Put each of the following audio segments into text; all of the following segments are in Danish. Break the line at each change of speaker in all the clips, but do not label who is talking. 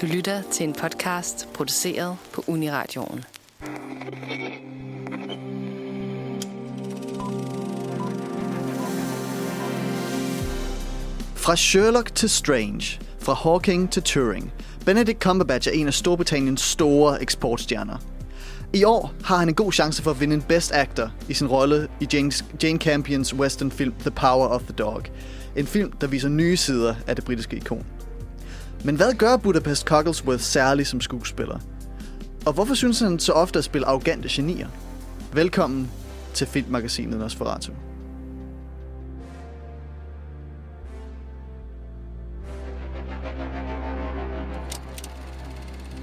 Du lytter til en podcast produceret på Uniradioen.
Fra Sherlock til Strange, fra Hawking til Turing. Benedict Cumberbatch er en af Storbritanniens store eksportstjerner. I år har han en god chance for at vinde en Best Actor i sin rolle i Jane, Jane Campions westernfilm The Power of the Dog. En film, der viser nye sider af det britiske ikon. Men hvad gør Budapest Cogglesworth særlig som skuespiller? Og hvorfor synes han så ofte at spille arrogante genier? Velkommen til Filmmagasinet Nosferatu.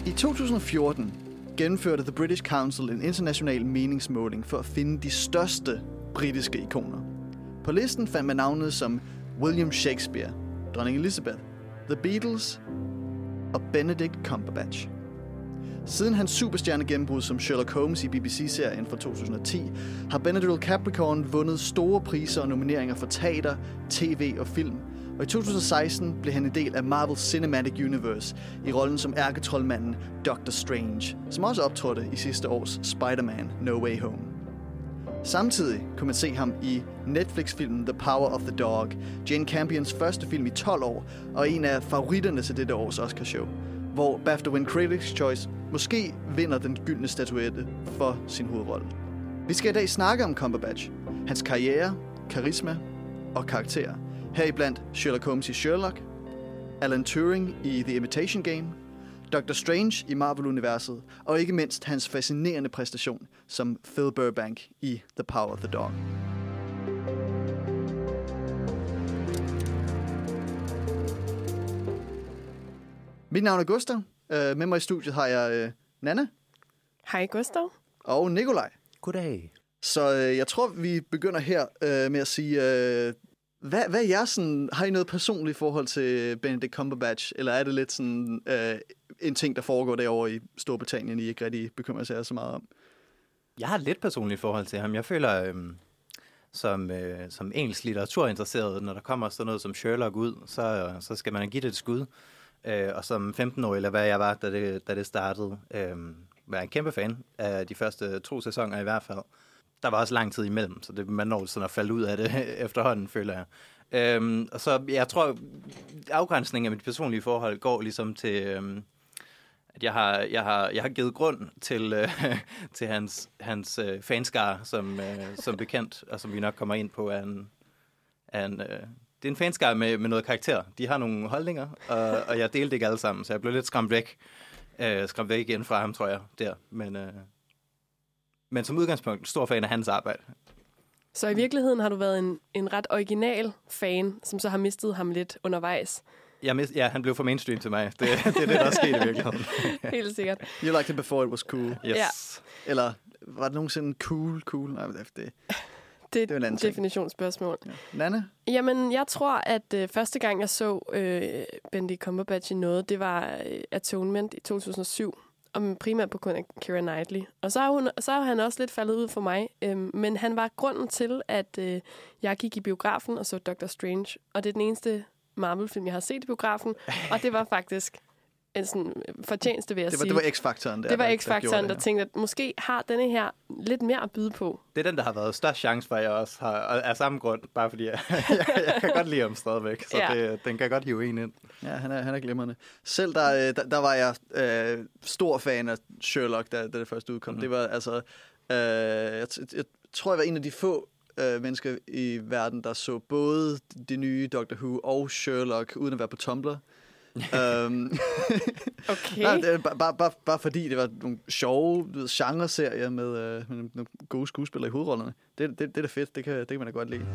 I 2014 gennemførte The British Council en international meningsmåling for at finde de største britiske ikoner. På listen fandt man navnet som William Shakespeare, dronning Elizabeth, The Beatles og Benedict Cumberbatch. Siden hans superstjerne gennembrud som Sherlock Holmes i BBC-serien fra 2010, har Benedict Capricorn vundet store priser og nomineringer for teater, tv og film. Og i 2016 blev han en del af Marvel Cinematic Universe i rollen som ærketrollmanden Doctor Strange, som også optrådte i sidste års Spider-Man No Way Home. Samtidig kunne man se ham i Netflix-filmen The Power of the Dog, Jane Campions første film i 12 år, og en af favoritterne til dette års Oscar-show, hvor BAFTA Win Critics' Choice måske vinder den gyldne statuette for sin hovedrolle. Vi skal i dag snakke om Cumberbatch, hans karriere, karisma og karakter. Heriblandt Sherlock Holmes i Sherlock, Alan Turing i The Imitation Game, Doctor Strange i Marvel-universet, og ikke mindst hans fascinerende præstation som Phil Burbank i The Power of the Dog. Mit navn er Gustav. Øh, Med mig i studiet har jeg øh, Nana
Hej Gustav.
og Nikolaj.
Goddag.
Så øh, jeg tror, vi begynder her øh, med at sige, øh, hvad, hvad er jeres sådan, har I noget personligt forhold til Benedict Cumberbatch, eller er det lidt sådan øh, en ting, der foregår derovre i Storbritannien, I ikke rigtig bekymrer sig så meget om?
Jeg har et lidt personligt forhold til ham. Jeg føler, øhm, som, øh, som engelsk litteraturinteresseret, når der kommer sådan noget som Sherlock ud, så, så skal man give det et skud. Øh, og som 15-årig, eller hvad jeg var, da det, da det startede, øh, var jeg en kæmpe fan af de første to sæsoner i hvert fald. Der var også lang tid imellem, så det, man når sådan at falde ud af det efterhånden, føler jeg. Øhm, og så jeg tror, afgrænsningen af mit personlige forhold går ligesom til, øhm, at jeg har, jeg har, jeg har givet grund til, øh, til hans, hans øh, fanskare, som, øh, som bekendt, og som vi nok kommer ind på, er en, er en, øh, det er en fanskare med, med noget karakter. De har nogle holdninger, og, og jeg delte ikke alle sammen, så jeg blev lidt skræmt væk. Øh, skræmt væk igen fra ham, tror jeg, der. Men, øh, men som udgangspunkt, stor fan af hans arbejde.
Så i virkeligheden har du været en, en ret original fan, som så har mistet ham lidt undervejs.
Jeg mis- ja, han blev for mainstream til mig. Det, det er det, der er sket i virkeligheden.
Helt sikkert.
You liked it before it was cool.
Yes.
Ja.
Eller var det nogensinde cool, cool? Nej, det, det.
Det er
jo en anden
definitionsspørgsmål.
Ja. Nana?
Jamen, jeg tror, at øh, første gang, jeg så øh, Benedict Cumberbatch i noget, det var øh, Atonement i 2007. Og primært på grund af Keira Knightley. Og så er, hun, så er han også lidt faldet ud for mig. Øhm, men han var grunden til, at øh, jeg gik i biografen og så Doctor Strange. Og det er den eneste Marvel-film, jeg har set i biografen. Og det var faktisk en sådan fortjeneste, vil jeg
Det var,
sige.
det var X-faktoren der.
det var
der- der
X-faktoren,
gjorde
der
det.
tænkte, at måske har denne her lidt mere at byde på.
Det er den, der har været størst chance for, at jeg også har, af samme grund, bare fordi jeg, jeg, jeg kan godt lide ham stadigvæk, så
Ja.
det, den kan godt hive en ind.
Ja, han er, han er glimrende. Selv der, øh, der, der var jeg øh, stor fan af Sherlock, da, da det først udkom.
Mhm.
Mm-hmm. Det var altså... Øh, jeg, jeg, jeg tror, jeg var en af de få øh, mennesker i verden, der så både det nye Doctor Who og Sherlock, uden at være på Tumblr. øhm,
Okay.
nej, det bare, bare, bare, bare fordi det var nogle sjove ved, genre-serier med, øh, med nogle gode skuespillere i hovedrollerne. Det, det, det er da fedt, det kan, det kan man da godt lide.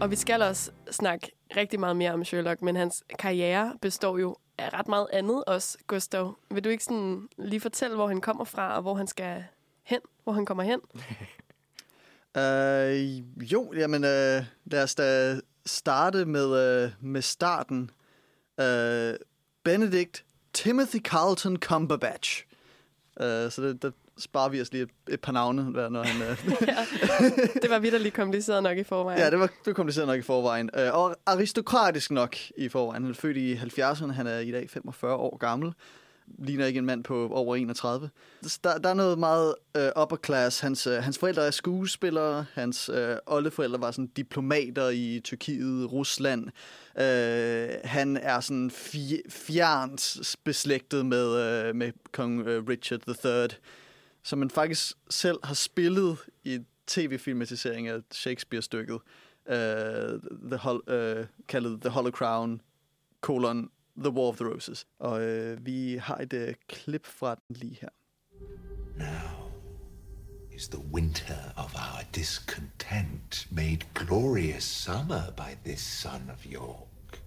Og vi skal også snakke rigtig meget mere om Sherlock, men hans karriere består jo er ret meget andet også, Gustav. Vil du ikke sådan lige fortælle, hvor han kommer fra, og hvor han skal hen? Hvor han kommer hen?
Øh, jo, jamen øh, lad os da starte med, øh, med starten. Øh, Benedict Timothy Carlton Cumberbatch. Øh, så det, det sparer vi os lige et, et par navne, når han... Øh,
ja, det var vidderligt kompliceret nok i forvejen.
ja, det var, det var kompliceret nok i forvejen. Øh, og aristokratisk nok i forvejen. Han er født i 70'erne, han er i dag 45 år gammel. Ligner ikke en mand på over 31. Der, der er noget meget øh, upper class. Hans, øh, hans forældre er skuespillere. Hans øh, oldeforældre var sådan diplomater i Tyrkiet, Rusland. Øh, han er sådan fjernt beslægtet med, øh, med kong øh, Richard III som man faktisk selv har spillet i tv-filmatisering af Shakespeare-stykket, uh, the Hol- uh, kaldet The Hollow Crown, colon, The War of the Roses. Og uh, vi har et uh, klip fra den lige her.
Now is the winter of our discontent made glorious summer by this son of York.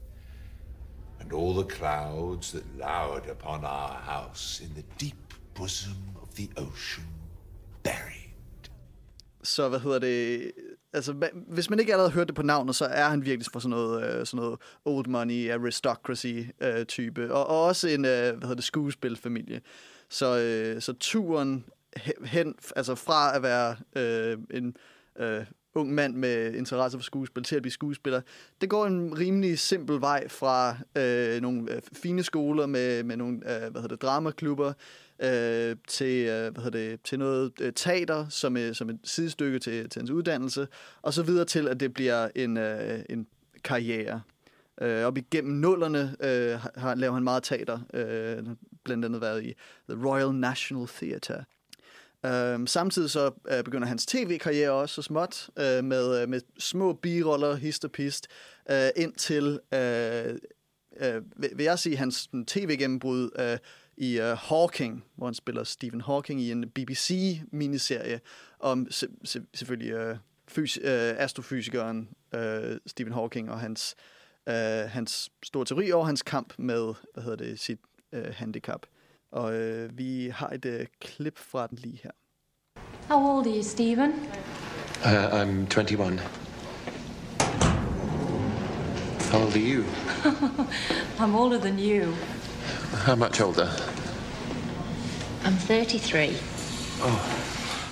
And all the clouds that lowered upon our house in the deep bosom the ocean buried.
Så hvad hedder det? Altså, hvis man ikke allerede har hørt det på navnet, så er han virkelig for sådan noget, øh, sådan noget old money, aristocracy-type. Øh, og, og også en, øh, hvad hedder det, skuespilfamilie. Så, øh, så turen hen, altså fra at være øh, en øh, ung mand med interesse for skuespil til at blive skuespiller, det går en rimelig simpel vej fra øh, nogle øh, fine skoler med, med nogle øh, hvad hedder det, dramaklubber, øh, til, øh, hvad hedder det, til noget øh, teater som, øh, som et sidestykke til, til hans uddannelse, og så videre til, at det bliver en, øh, en karriere. Øh, op igennem nullerne øh, har- laver han meget teater, øh, blandt andet været i The Royal National Theatre. Øhm, samtidig så øh, begynder hans tv-karriere også så småt øh, med, øh, med små biroller, hist og pist, øh, indtil, øh, øh, vil vil jeg sige, hans tv-gennembrud øh, i øh, Hawking, hvor han spiller Stephen Hawking i en BBC-miniserie om se, se, selvfølgelig øh, fys, øh, astrofysikeren øh, Stephen Hawking og hans, øh, hans store teori over hans kamp med hvad hedder det, sit øh, handicap. Og øh, vi har et øh, klip fra den lige her.
How old are you, Stephen?
Uh, I'm 21. How old are you?
I'm older than you.
How much older?
I'm 33.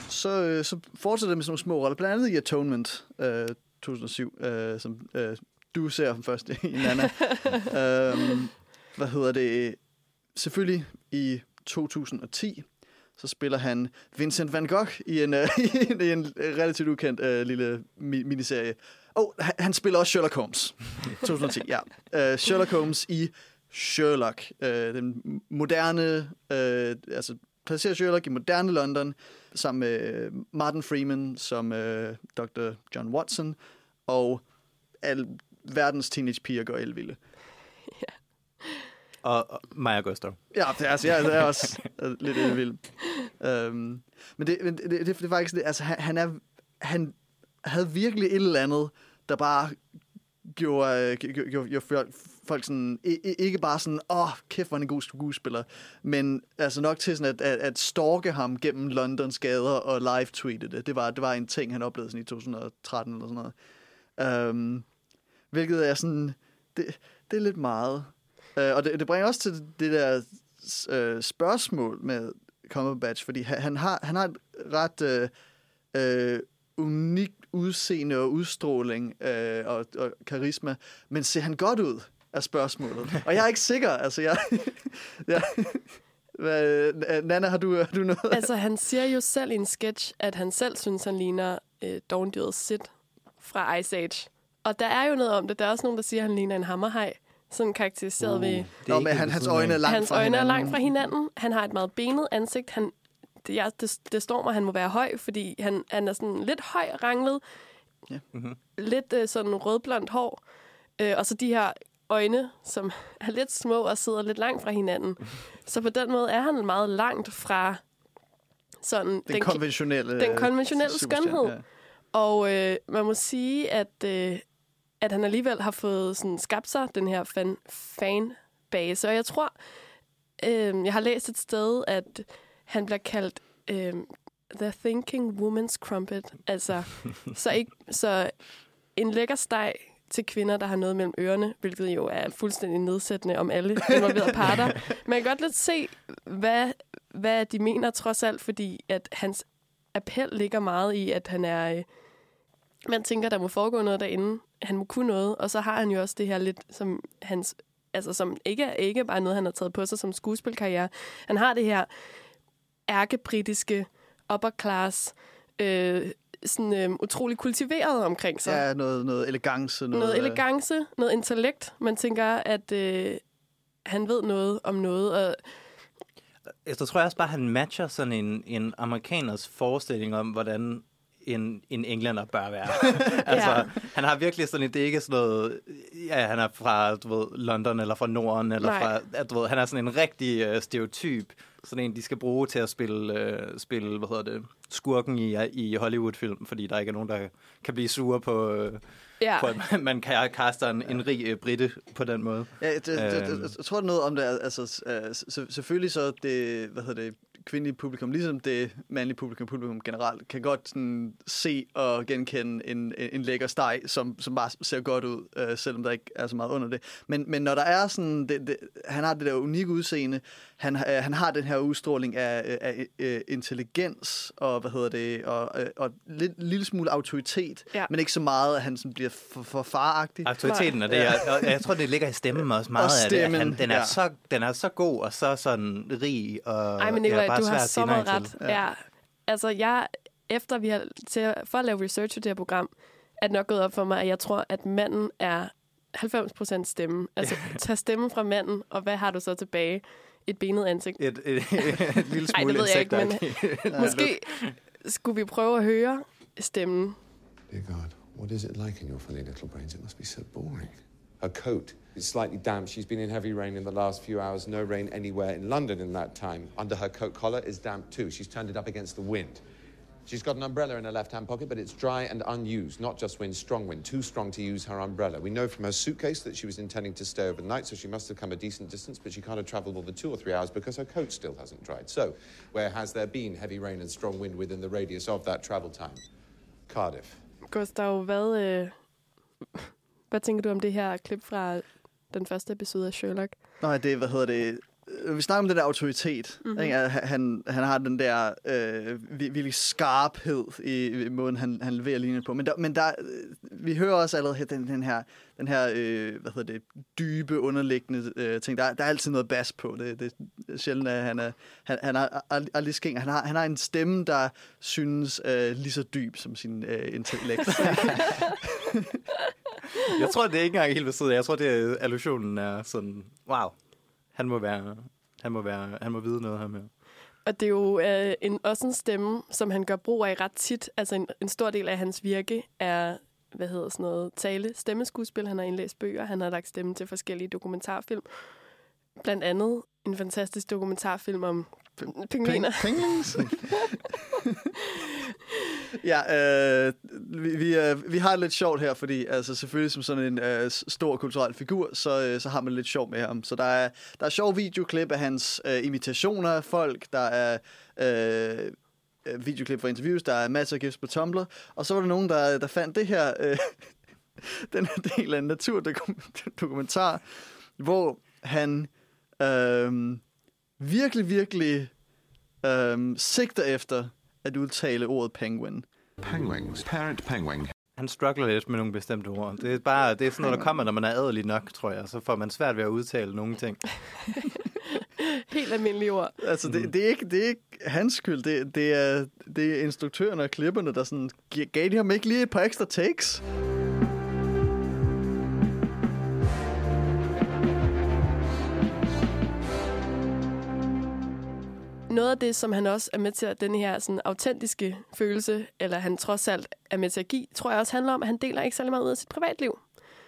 Så, øh, så fortsætter det med sådan nogle små roller, blandt andet i Atonement øh, 2007, øh, som øh, du ser ham først i Nana. øhm, hvad hedder det? Selvfølgelig i 2010, så spiller han Vincent van Gogh i en, øh, i en, i en relativt ukendt øh, lille mi- miniserie. Og han, han spiller også Sherlock Holmes. 2010, ja. Øh, Sherlock Holmes i Sherlock. Øh, den moderne, øh, altså placerer Sherlock i moderne London, sammen med Martin Freeman som øh, Dr. John Watson, og al verdens teenagepiger går elvilde.
Og, og Maja Gustav.
Ja, det er, altså, jeg er også øh, lidt elvild. Um, men det, men det, det, det er faktisk det, altså han, han, er, han havde virkelig et eller andet, der bare gjorde, øh, gjorde, gjorde, gjorde folk, sådan, ikke bare sådan, åh, oh, kæft, hvor han en god skuespiller, men altså nok til sådan at, at, at stalke ham gennem Londons gader og live-tweete det. Det var, det var en ting, han oplevede sådan i 2013 eller sådan noget. Um, hvilket er sådan, det, det er lidt meget. Uh, og det, det bringer også til det der uh, spørgsmål med Cumberbatch, fordi han, han, har, han har et ret uh, uh, unikt udseende og udstråling uh, og, og karisma, men ser han godt ud, er spørgsmålet. Og jeg er ikke sikker, altså jeg... jeg hvad, Nana, har du, har du noget?
Altså, han siger jo selv i en sketch, at han selv synes, han ligner øh, dovendyret Sid fra Ice Age. Og der er jo noget om det. Der er også nogen, der siger, at han ligner en hammerhaj. Sådan karakteriseret uh, ved...
Nå, men han, hans øjne er langt
Hans
fra
øjne
hinanden.
er langt fra hinanden. Han har et meget benet ansigt. Han, det, jeg, det, det står mig, at han må være høj, fordi han, han er sådan lidt høj ranglet.
Ja.
Mhm.
Lidt øh, sådan rødblondt hår. Øh, og så de her øjne, som er lidt små og sidder lidt langt fra hinanden. Så på den måde er han meget langt fra sådan
Den,
den,
konventionelle,
den konventionelle skønhed. Og øh, man må sige, at, øh, at han alligevel har fået sådan, skabt sig den her fan, fanbase. Og jeg tror, øh, jeg har læst et sted, at han bliver kaldt øh, The Thinking Woman's Crumpet. Altså, så, ikke, så en lækker steg til kvinder, der har noget mellem ørerne, hvilket jo er fuldstændig nedsættende om alle involverede parter. Man kan godt lidt se, hvad, hvad de mener trods alt, fordi at hans appel ligger meget i, at han er... Øh, man tænker, der må foregå noget derinde. Han må kunne noget, og så har han jo også det her lidt som hans... Altså, som ikke er ikke bare noget, han har taget på sig som skuespilkarriere. Han har det her ærkebritiske upper class, øh, sådan øh, utrolig kultiveret omkring sig.
Ja, noget, noget elegance. Noget,
noget
øh,
elegance, noget intellekt. Man tænker, at øh, han ved noget om noget, og
Jeg tror også bare, han matcher sådan en, en amerikaners forestilling om, hvordan en, en englænder bør være. altså,
Ja.
han har virkelig sådan en, det er ikke sådan noget, ja, han er fra, du ved, London eller fra Norden, eller
Nej.
fra, ja, du ved, han er sådan en rigtig uh, stereotyp, sådan en, de skal bruge til at spille, uh, spille hvad hedder det, skurken i, i Hollywood-film, fordi der ikke er nogen, der kan blive sure på, uh,
ja,
på at man kan kaster en, en rig uh, britte på den måde.
Ja, det, det, det,
Øhm.
jeg tror det noget om det. Altså, øh, selvfølgelig så det, hvad hedder det, kvindelige publikum, ligesom det mandlige publikum, publikum generelt, kan godt sådan, se og genkende en, en, en lækker steg, som, som bare ser godt ud, øh, selvom der ikke er så meget under det. Men, men når der er sådan, det, det, han har det der unikke udseende, han, øh, han har den her udstråling af, af øh, intelligens og, hvad hedder det, og, øh, og lidt, lille smule autoritet,
Ja.
men ikke så meget, at han sådan bliver for, for faragtig.
Autoriteten og det, er, og jeg tror, det ligger i stemmen også meget
Og
af det. at
stemmen,
Han, den, er
ja.
så, den er så god og så sådan rig. Og,
Ej, men
det er
Nicolaj,
bare
du
svært
har så meget
til.
ret. Ja. Altså, jeg, efter vi har, til, for at lave research til det her program, er det nok gået op for mig, at jeg tror, at manden er 90% stemme. Altså, tag stemmen fra manden, og hvad har du så tilbage? Et benet ansigt.
Et, et, et, lille
Ej,
smule
det ved jeg ikke, men
insektagtigt.
måske skulle vi prøve at høre stemmen.
Dear God, what is it like in your funny little brains? It must be so boring. Her coat is slightly damp. She's been in heavy rain in the last few hours. No rain anywhere in London in that time. Under her coat collar is damp too. She's turned it up against the wind. She's got an umbrella in her left hand pocket, but it's dry and unused. Not just wind, strong wind. Too strong to use her umbrella. We know from her suitcase that she was intending to stay overnight, so she must have come a decent distance, but she can't have travelled more than two or three hours because her coat still hasn't dried. So, where has there been heavy rain and strong wind within the radius of that travel time? Cardiff.
Gustav, hvad, øh, hvad tænker du om det her klip fra den første episode af Sherlock?
Nej, det, er, hvad hedder det, vi snakker om den der autoritet.
Mhm.
Mm-hmm. Ikke? At Han, han har den der øh, vir- virkelig skarphed i, i måden, han, han leverer linjen på. Men, der, men der, øh, vi hører også allerede den, den her, den her øh, hvad hedder det, dybe, underliggende øh, ting. Der, der er altid noget bas på. Det, det er sjældent, at han, er, han, han har ald- aldrig skæng. Han har, han har en stemme, der synes øh, lige så dyb som sin øh, intellekt.
Jeg tror, det er ikke engang helt ved siden. Jeg tror, det er allusionen er sådan, wow, han må være, han må være, han må vide noget her med.
Og det er jo øh, en, også en stemme, som han gør brug af ret tit. Altså en, en stor del af hans virke er, hvad hedder sådan noget, tale, stemmeskuespil. Han har indlæst bøger, han har lagt stemme til forskellige dokumentarfilm. Blandt andet en fantastisk dokumentarfilm om pingviner.
Penglings? ja, øh, vi, vi, øh, vi har det lidt sjovt her, fordi altså, selvfølgelig som sådan en øh, stor kulturel figur, så, øh, så har man lidt sjov med ham. Så der er, der er sjov videoklip af hans øh, imitationer af folk, der er øh, øh videoklip fra interviews, der er masser af gifts på Tumblr, og så var der nogen, der, der fandt det her, øh, den her del af en naturdokumentar, hvor han øh, virkelig, virkelig øh, sigter efter at udtale ordet penguin.
Penguins. Parent penguin.
Han struggler lidt med nogle bestemte ord. Det er bare det er sådan noget, der kommer, når man er adelig nok, tror jeg. Så får man svært ved at udtale nogle ting.
Helt almindelige ord.
Altså, det, det, er ikke, det er ikke hans skyld. Det, det, er, det er instruktørerne og klipperne, der sådan, gav de ham ikke lige et par ekstra takes.
Noget af det, som han også er med til at den her sådan, autentiske følelse, eller han trods alt er med til at give, tror jeg også handler om, at han deler ikke særlig meget ud af sit privatliv.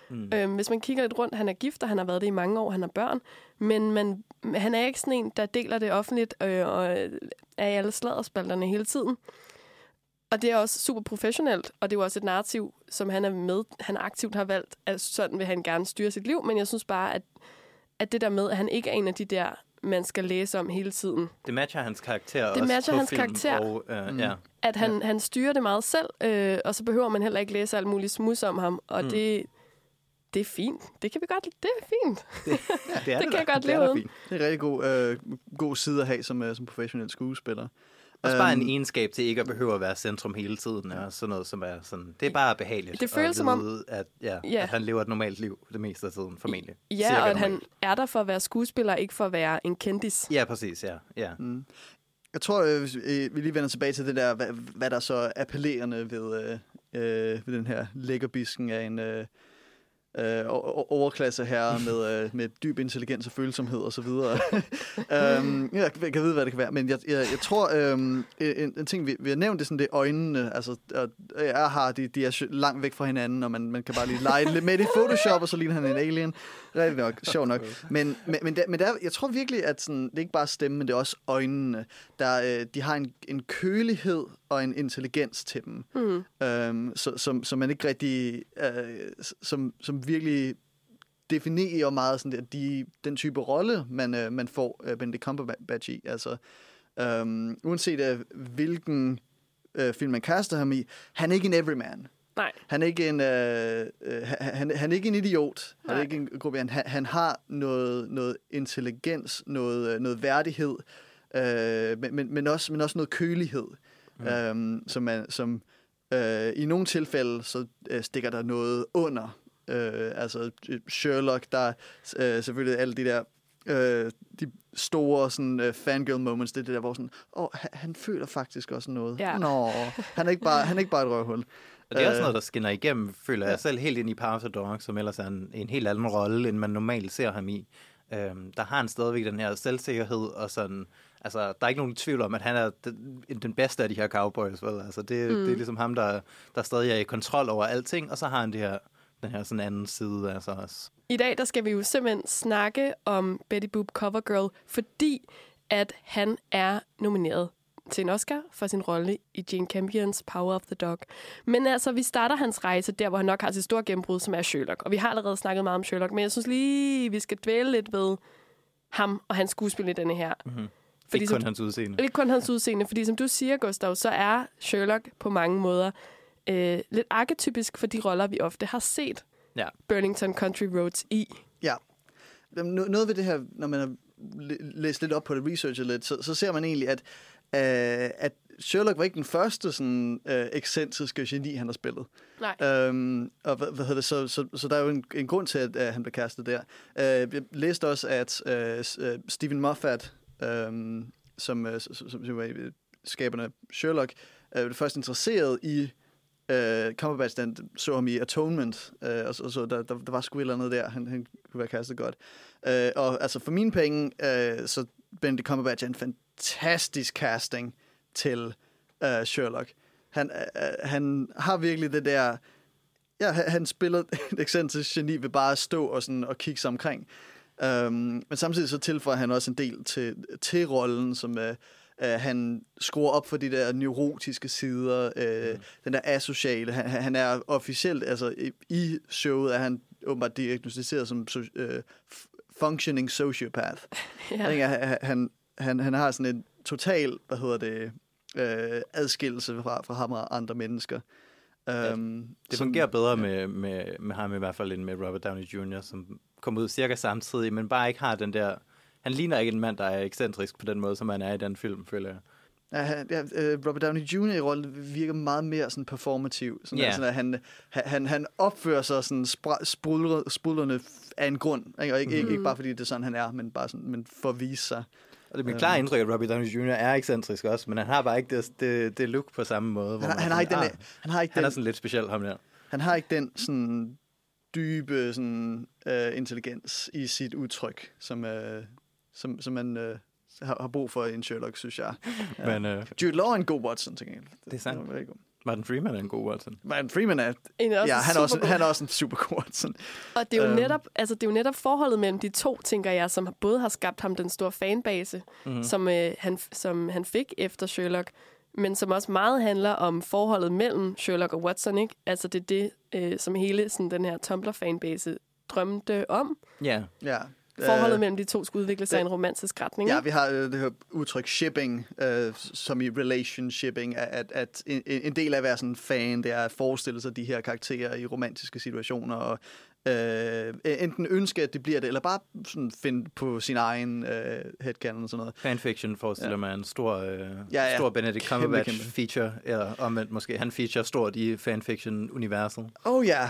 Mm. Øhm, hvis man kigger lidt rundt, han er gift, og han har været det i mange år, han har børn, men man, han er ikke sådan en, der deler det offentligt øh, og er i alle sladderspalterne hele tiden. Og det er også super professionelt, og det er jo også et narrativ, som han er med, han aktivt har valgt, at sådan vil han gerne styre sit liv, men jeg synes bare, at, at det der med, at han ikke er en af de der, man skal læse om hele tiden,
Det matcher hans karakter
Det
også
matcher
på
hans
film,
karakter.
Og, øh, mm. ja.
at han, ja. han styrer det meget selv, øh, og så behøver man heller ikke læse alt muligt smus om ham, og mm. det, det er fint. Det kan vi godt Det er fint.
Det, det, er
Det kan
da.
jeg godt
det er
leve uden.
fint.
Det er en rigtig god, øh, god side at have som, øh, som professionel skuespiller.
Også bare en
Øhm,
egenskab til ikke at behøve at være centrum hele tiden, og sådan noget, som er sådan, det er bare behageligt.
Det føles
at
som om-
at, ja,
Ja.
at han lever et normalt liv det meste af tiden, formentlig.
Ja,
Cirka
og at han
normalt.
er der for at være skuespiller, ikke for at være en kendis.
Ja, præcis, ja. ja.
Mm. Jeg tror, øh, hvis, øh, vi lige vender tilbage til det der, hvad, hvad der så er appellerende ved, øh, øh, ved den her lækkerbisken af en øh, øh, herre med, øh, med dyb intelligens og følsomhed osv. um, jeg kan vide, hvad det kan være, men jeg, jeg, jeg tror, um, en, en ting, vi, vi har nævnt, det er sådan det er øjnene. Altså, jeg har, de, de er langt væk fra hinanden, og man, man kan bare lige lege lidt med det i Photoshop, og så ligner han en alien. Rigtig nok, sjov nok. Men, men, men, der, men der, jeg tror virkelig, at sådan, det er ikke bare stemmen, men det er også øjnene. Der, øh, de har en, en kølighed og en intelligens til dem,
Mm.
øhm, så, som, som man ikke rigtig, øh, som, som virkelig definerer meget sådan, at de, den type rolle, man, øh, man får øh, Benedict Cumberbatch i. Altså, øhm, uanset øh, hvilken øh, film man kaster ham i, han er ikke en everyman.
Nej.
Han er ikke en, øh, øh, han, han er ikke en idiot. Han er
Nej.
ikke en gruppe. Han, han har noget, noget intelligens, noget, øh, noget værdighed, øh, men, men, også, men også noget kølighed, mm. øhm, som, man, som øh, i nogle tilfælde så øh, stikker der noget under. Øh, altså øh, Sherlock, der er øh, selvfølgelig alle de der øh, de store sådan, øh, fangirl moments, det er det der, hvor sådan, åh, han, han føler faktisk også noget.
Ja.
Nå, han er ikke bare, han er ikke bare et røvhul.
Og det er også
Øh,
noget, der skinner igennem, føler jeg
ja.
selv helt ind i Dog, som ellers er en, en helt anden rolle, end man normalt ser ham i. Øhm, der har han stadigvæk den her selvsikkerhed, og sådan, altså, der er ikke nogen tvivl om, at han er den, den bedste af de her cowboys, vel? Altså, det, mm. det er ligesom ham, der, der stadig er i kontrol over alting, og så har han det her, den her sådan anden side af sig også.
I dag der skal vi jo simpelthen snakke om Betty Boop Covergirl, fordi at han er nomineret til en Oscar for sin rolle i Jane Campions Power of the Dog. Men altså, vi starter hans rejse der, hvor han nok har sit store gennembrud, som er Sherlock. Og vi har allerede snakket meget om Sherlock, men jeg synes lige, vi skal dvæle lidt ved ham og hans skuespil i denne her.
Mm-hmm.
Fordi
Ikke
som-
kun hans udseende.
Ikke kun hans udseende, fordi som du siger, Gustav, så er Sherlock på mange måder øh, lidt arketypisk for de roller, vi ofte har set
Ja.
Burlington Country Roads i.
Ja. Noget ved det her, når man har læ- læst lidt op på det, researchet lidt, så, så ser man egentlig, at, øh, at Sherlock var ikke den første sådan, øh, ekscentriske geni, han har spillet.
Nej.
Øhm, og hvad, hvad hedder det, så, så, så der er jo en, en grund til, at øh, han blev kastet der. Øh, jeg læste også, at øh, øh, Stephen Moffat, øh, som, øh, som, som, som var øh, skaberne Sherlock, øh, var først interesseret i øh, Cumberbatch, den så ham i Atonement, øh, og så, og så der, der, der var sgu et eller andet der, han, han kunne være kastet godt. Øh, og altså for mine penge, øh, så Benedict Cumberbatch er en fantastisk casting til øh, Sherlock. Han, øh, øh han har virkelig det der... Ja, han, han spiller et ekscentrisk geni ved bare at stå og, sådan, og kigge sig omkring. Um, men samtidig så tilføjer han også en del til, til rollen, som uh, uh, han skruer op for de der neurotiske sider, uh, mm. den der asociale. Han, han er officielt, altså i, i showet er han åbenbart diagnostiseret som so, uh, functioning sociopath.
Ja.
Ikke? Han, han, han, han har sådan en total, hvad hedder det, øh, adskillelse fra, fra ham og andre mennesker. Um,
Det fungerer bedre med, med, med ham i hvert fald, end med Robert Downey Jr., som kom ud cirka samtidig, men bare ikke har den der... Han ligner ikke en mand, der er ekscentrisk på den måde, som han er i den film, føler jeg.
Ja, ja, øh, Robert Downey Jr. i rollen virker meget mere sådan performativ. Sådan, yeah. sådan, at han, han- han, han opfører sig sådan sprudler, sprudlerne af en grund. Ikke? Og ikke, mm. ikke, ikke bare fordi det er sådan, han er, men bare sådan, men for at vise sig.
Og det er mit klare indtryk, at Robert Downey Jr. er ekscentrisk også, men han har bare ikke det, det, det look på samme måde. hvor
Han, har-
man
han, har ikke den,
"Ah,
han har ikke
Han er
den,
sådan lidt speciel, ham der.
han har ikke den sådan dybe sådan, øh, intelligens i sit udtryk, som, øh, som, som man øh, har, har brug for i en Sherlock, synes jeg. Ja.
Men øh,
Jude Law er en god Watson, til gengæld.
Det er sandt.
var rigtig god.
Martin Freeman er en god Watson.
Martin Freeman er,
En er også
ja, han er, også,
supergod.
han er også en super god Watson.
Og det er, jo
Øhm.
netop, altså, det er jo netop forholdet mellem de to, tænker jeg, som både har skabt ham den store fanbase,
Mhm.
mm. som, øh, han, som han fik efter Sherlock, men som også meget handler om forholdet mellem Sherlock og Watson. Ikke? Altså det er det, øh, som hele sådan, den her Tumblr-fanbase drømte om.
Ja,
Ja,
forholdet
Øh,
mellem de to skulle udvikle sig i en romantisk retning.
Ja,
ikke?
vi har øh, det her udtryk shipping, øh, som i relationshipping, at, at, at en, en del af at være sådan en fan, det er at forestille sig de her karakterer i romantiske situationer, og øh, enten ønske, at det bliver det, eller bare sådan finde på sin egen øh, headcanon og sådan noget.
Fanfiction forestiller
Ja.
mig en stor, øh,
Ja,
ja, stor Benedict
Kæmpe,
Cumberbatch
kæmpe.
feature, eller omvendt måske, han feature stort i fanfiction-universet.
Oh ja,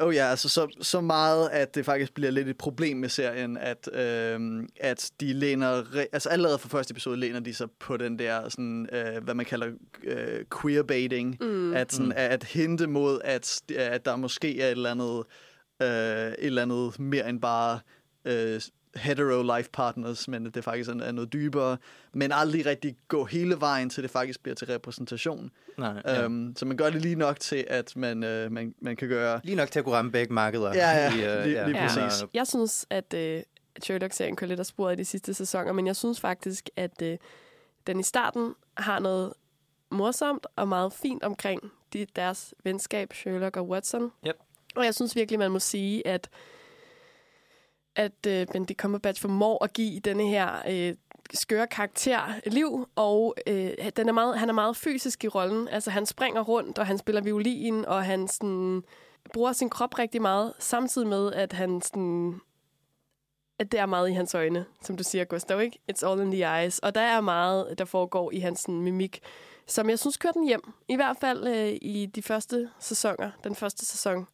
uh, oh ja, altså så, så meget, at det faktisk bliver lidt et problem med serien, at, uh, at de læner, re- altså allerede fra første episode læner de sig på den der, sådan, uh, hvad man kalder uh, queerbaiting, mm. at, sådan,
Mm.
at hente mod, at, at der måske er et eller andet, uh, et eller andet mere end bare uh, hetero life partners, men at det faktisk er, noget dybere, men aldrig rigtig gå hele vejen til det faktisk bliver til repræsentation.
Nej,
Ja.
ja.
Um, så man gør det lige nok til, at man, uh, man, man kan gøre
Lige nok til at kunne ramme begge markeder.
Ja, ja,
i, øh,
lige- lige
Ja.
præcis.
Og-
Jeg synes, at øh, Sherlock-serien kører lidt af sporet i de sidste sæsoner, men jeg synes faktisk, at øh, den i starten har noget morsomt og meget fint omkring de, deres venskab, Sherlock og Watson.
Yep.
Og jeg synes virkelig, man må sige, at at øh, Benedict Cumberbatch formår at give denne her øh, skøre karakter liv, og øh, den er meget, han er meget fysisk i rollen. Altså, han springer rundt, og han spiller violin, og han sådan, bruger sin krop rigtig meget, samtidig med, at han sådan, at det er meget i hans øjne, som du siger, Gustav, ikke? It's all in the eyes. Og der er meget, der foregår i hans sådan, mimik, som jeg synes kører den hjem. I hvert fald øh, i de første sæsoner, den første sæson.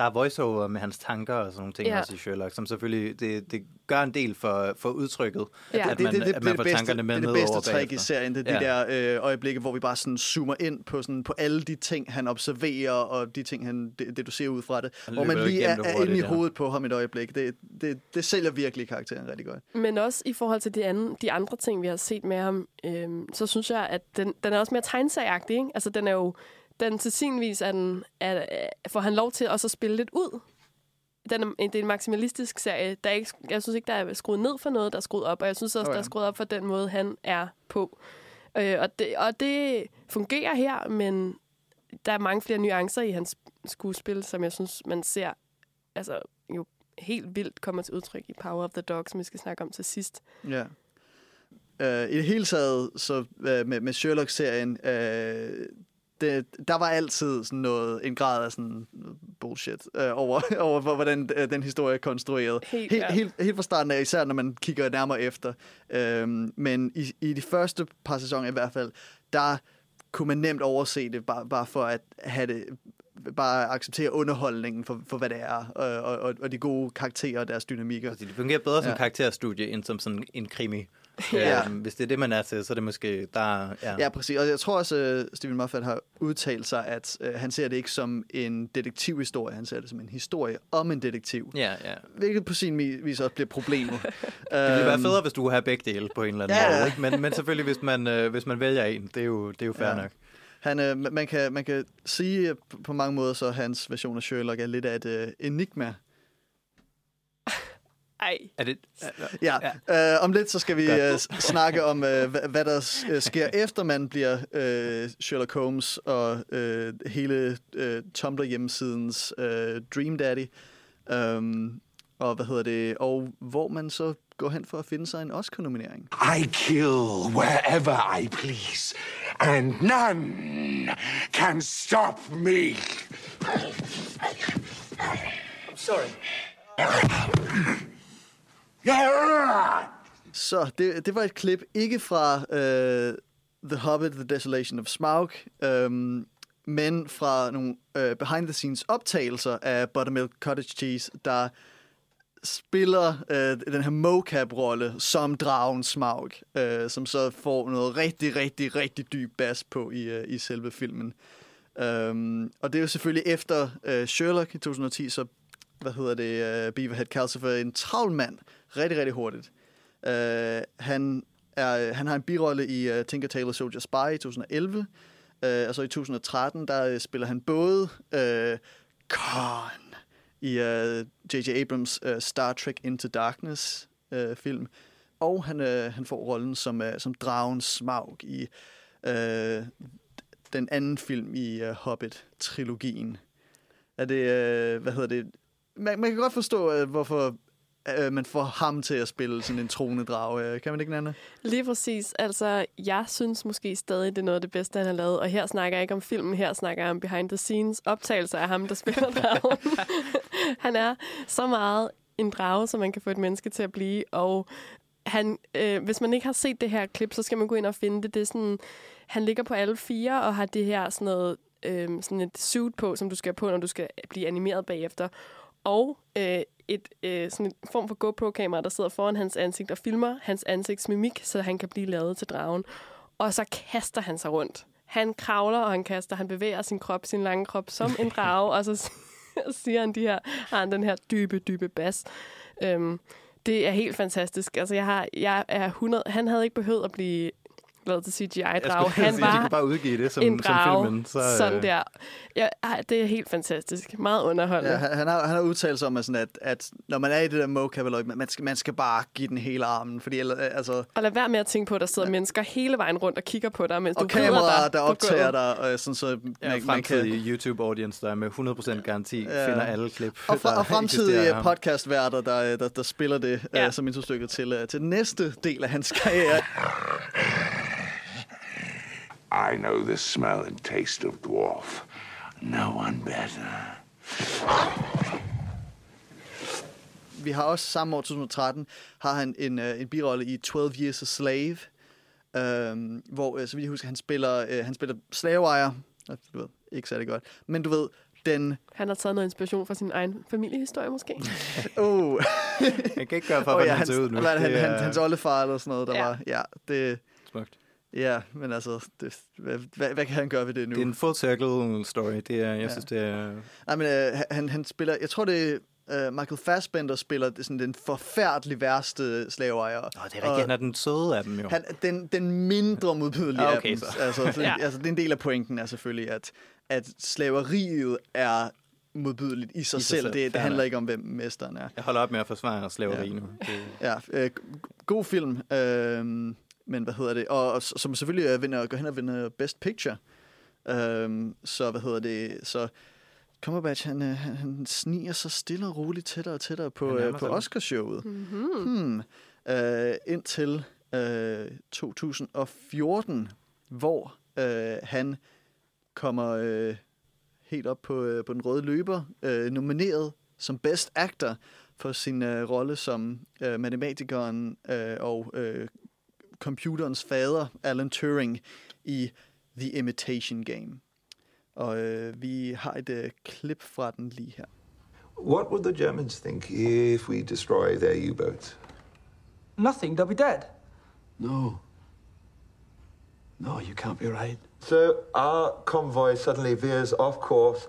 Der er voiceover med hans tanker og sådan nogle ting
Ja.
også i Sherlock, som selvfølgelig, det, det gør en del for, for udtrykket,
Ja.
at man, at man får tankerne med
det, er det bedste trick i serien. Det er
Ja.
de der øh, øjeblikke, hvor vi bare sådan zoomer ind på, sådan, på alle de ting, han observerer, og de ting, han, det, det du ser ud fra det.
Han
Hvor man lige er,
det
er inde i hovedet på ham et øjeblik. Det, det, det sælger virkelig karakteren rigtig godt.
Men også i forhold til de, anden, de andre ting, vi har set med ham, øhm, så synes jeg, at den, den er også mere tegnsagagtig. Ikke? Altså, den er jo... Den til sin vis er den, er, er, får han lov til også at spille lidt ud. Den er, det er en maksimalistisk serie. Der er ikke, jeg synes ikke, der er skruet ned for noget, der er skruet op. Og jeg synes også,
Oh, ja.
der er skruet op for den måde, han er på. Øh, og, det, og det fungerer her, men der er mange flere nuancer i hans skuespil, som jeg synes, man ser altså, jo helt vildt kommer til udtryk i Power of the Dog, som vi skal snakke om til sidst.
Ja. Uh, I det hele taget, så uh, med, med Sherlock-serien, uh, det, der var altid sådan noget, en grad af sådan bullshit uh, over, over hvor- hvordan uh, den historie er konstrueret.
Helt
helt,
klart.
helt, helt fra starten af, især når man kigger nærmere efter. Øhm, men i, i de første par sæsoner i hvert fald, der kunne man nemt overse det, bare, bare for at have det bare acceptere underholdningen for, for hvad det er, og, og, og de gode karakterer og deres dynamikker.
Altså, det fungerer bedre som
Ja.
ja. karakterstudie, end som sådan en krimi.
Ja.
Øhm, hvis det er det, man er til, så er det måske, der ja.
Ja, præcis. Og jeg tror også, at Stephen Moffat har udtalt sig, at øh, han ser det ikke som en detektivhistorie, han ser det som en historie om en detektiv.
Ja, ja.
Hvilket på sin vis også bliver problemet.
Det ville være
Øhm,
federe, hvis du kunne have begge dele på en eller anden
Ja,
måde. Ikke? Men, men selvfølgelig, hvis man, øh, hvis man vælger en, det er jo, det er jo fair
Ja.
nok.
Han, øh, man, kan, man kan sige på mange måder, så hans version af Sherlock er lidt af et øh, enigma.
Ej,
Er det,
Ja, ja. Øh, om lidt så skal vi øh, snakke om, øh, hvad, hvad der s- øh, sker efter man bliver øh, Sherlock Holmes og øh, hele øh, Tumblr hjemmesidens øh, Dream Daddy. Um, og hvad hedder det? Og hvor man så går hen for at finde sig en Oscar-nominering.
I kill wherever I please, and none can stop me.
I'm sorry.
Så det, det var et klip, ikke fra uh, The Hobbit, The Desolation of Smaug, um, men fra nogle øh, uh, behind-the-scenes optagelser af Buttermilk Cottage Cheese, der spiller uh, den her mocap-rolle som dragen Smaug, uh, som så får noget rigtig, rigtig, rigtig dyb bas på i, uh, i selve filmen. Um, og det er jo selvfølgelig efter uh, Sherlock i 2010, så hvad hedder det, uh, Beaverhead Calcifer en travl mand, rigtig, rigtig hurtigt. Uh, han, er, han har en birolle i uh, Tinker Tailor Soldier Spy i 2011, uh, øh, og så i 2013, der uh, spiller han både uh, Khan i uh, J.J. Abrams uh, Star Trek Into Darkness uh, film, og han, uh, han får rollen som, uh, som dragen Smaug i uh, den anden film i uh, Hobbit-trilogien. Er det, uh, hvad hedder det, man, man kan godt forstå, uh, hvorfor øh, man får ham til at spille sådan en troende drage. Øh, Kan man ikke, Nana?
Lige præcis. Altså, jeg synes måske stadig, det er noget af det bedste, han har lavet. Og her snakker jeg ikke om filmen, her snakker jeg om behind the scenes optagelser af ham, der spiller dragen. han er så meget en drage, som man kan få et menneske til at blive. Og han, øh, hvis man ikke har set det her klip, så skal man gå ind og finde det. Det er sådan, han ligger på alle fire og har det her sådan noget, øh, sådan et suit på, som du skal have på, når du skal blive animeret bagefter. Og øh, et øh, sådan en form for GoPro-kamera, der sidder foran hans ansigt og filmer hans ansigtsmimik, så han kan blive lavet til dragen. Og så kaster han sig rundt. Han kravler, og han kaster, han bevæger sin krop, sin lange krop, som en drage, og så siger han de her, har han den her dybe, dybe bas. Øhm, det er helt fantastisk. Altså, jeg, har, jeg er 100... Han havde ikke behøvet at blive lavet til CGI-drage. Han
de
var
kan bare udgive det som,
en drage,
som filmen. Så,
sådan
øh,
der. Ja, det er helt fantastisk. Meget underholdende.
Ja, han, han har, han har udtalt sig om, at, sådan, at, at når man er i det der mocap, man, man, skal, man skal bare give den hele armen. Fordi ellers, altså,
Og lad være med at tænke på, at der sidder ja. mennesker hele vejen rundt og kigger på dig, mens
og
du
kameraer,
dig
der optager dig, og sådan, så
Ja,
man, man kan...
YouTube-audience, der med 100% garanti
Ja.
finder alle klip,
Og, fra,
der
og fremtidige podcastværter, der, der, der spiller det ja. Uh, som introstykke til, uh, til næste del af hans karriere.
I know the smell and taste of dwarf. No one better.
Vi har også samme år, 2013, har han en, uh, en birolle i 12 Years a Slave, um, hvor, uh, så vidt jeg husker, han spiller, uh, han spiller slaveejer. Du ved, ikke særlig godt. Men du ved, den...
Han har taget noget inspiration fra sin egen familiehistorie, måske.
Oh,
Jeg kan ikke gøre for,
oh
hvordan
ja,
han
hans,
ser ud nu.
hvad er det, han,
Det
han,
er
hans oldefar eller sådan noget, der
Ja.
var... Ja, det...
smukt.
Ja, men altså, det, hvad, hvad, hvad kan han gøre ved det nu?
Det er en full circle story. Det er, jeg
Ja.
synes, det er...
Nej, men øh, han, han spiller, jeg tror det er uh, Michael Fassbender spiller det, sådan den forfærdelig værste slaveejer.
Nå, det er rigtigt. Han er den søde af dem jo.
Han, den, den mindre modbydelige
Ah,
af
okay,
dem.
så.
Altså, så,
Ja.
altså, det er en del af pointen er selvfølgelig, at, at slaveriet er modbydeligt i sig,
I sig
selv.
selv,
Det, det handler ikke om, hvem mesteren er.
Jeg holder op med at forsvare slaveri
Ja.
nu. Det,
Ja, øh, god film. Øh, men hvad hedder det? Og, og som selvfølgelig øh, vinder, går hen og vinder Best Picture. Øh, så hvad hedder det? Så Cumberbatch, han, øh, han, han sniger sig stille og roligt tættere og tættere på, øh, på. Oscarshowet.
Mm-hmm.
Hmm. Øh, indtil øh, 2014, hvor øh, han kommer øh, helt op på, øh, på den røde løber, øh, nomineret som Best Actor for sin øh, rolle som øh, matematikeren øh, og øh, computerens fader, Alan Turing, i The Imitation Game. Og øh, vi har et øh, klip fra den lige her.
What would the Germans think if we destroy their U-boats?
Nothing, they'll be dead.
No. No, you can't be right.
So our convoy suddenly veers off course.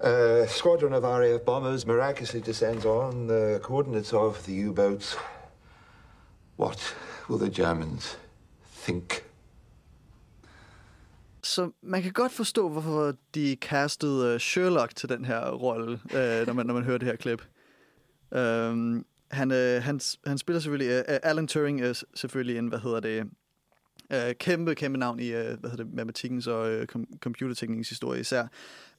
A squadron of RAF bombers miraculously descends on the coordinates of the U-boats. What will the Germans think?
Så man kan godt forstå, hvorfor de castede øh, Sherlock til den her rolle, øh, når, man, når man hører det her klip. Øhm, han, øh, han, han spiller selvfølgelig... Øh, Alan Turing er selvfølgelig en, hvad hedder det... Øh, kæmpe, kæmpe navn i øh, hvad hedder det, matematikkens og øh, com- historie især.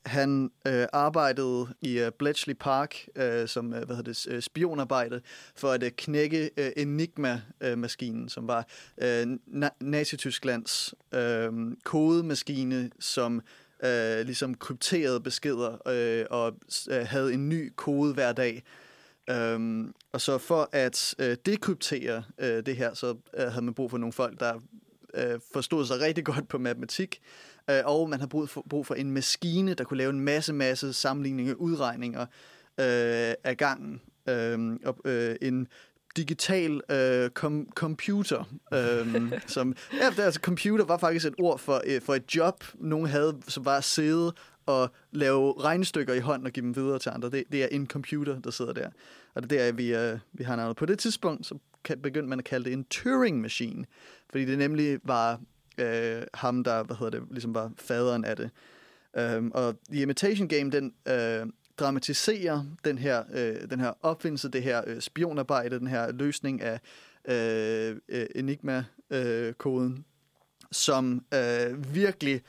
Han øh, arbejdede i øh, Bletchley Park øh, som øh, hvad hedder det, øh, spionarbejde for at øh, knække øh, Enigma-maskinen, som var øh, na- Nazi-Tysklands øh, kodemaskine, som øh, ligesom krypterede beskeder øh, og øh, havde en ny kode hver dag. Um, og så for at øh, dekryptere øh, det her, så øh, havde man brug for nogle folk, der øh, forstod sig rigtig godt på matematik, øh, og man har brug for, brug for en maskine, der kunne lave en masse, masse sammenligninger, udregninger øh, af gangen. Øh, og, øh, en digital øh, com- computer. Øh, som, ja, det, altså, computer var faktisk et ord for, øh, for et job, nogen havde, som var at sidde og lave regnestykker i hånden og give dem videre til andre. Det, det er en computer, der sidder der. Og det er der, vi, øh, vi har navnet. På det tidspunkt, så begyndte man at kalde det en Turing-maskine, fordi det nemlig var øh, ham, der hvad hedder det, ligesom var faderen af det. Um, og The Imitation Game, den øh, dramatiserer den her, øh, den her opfindelse, det her øh, spionarbejde, den her løsning af øh, øh Enigma-koden, som øh, virkelig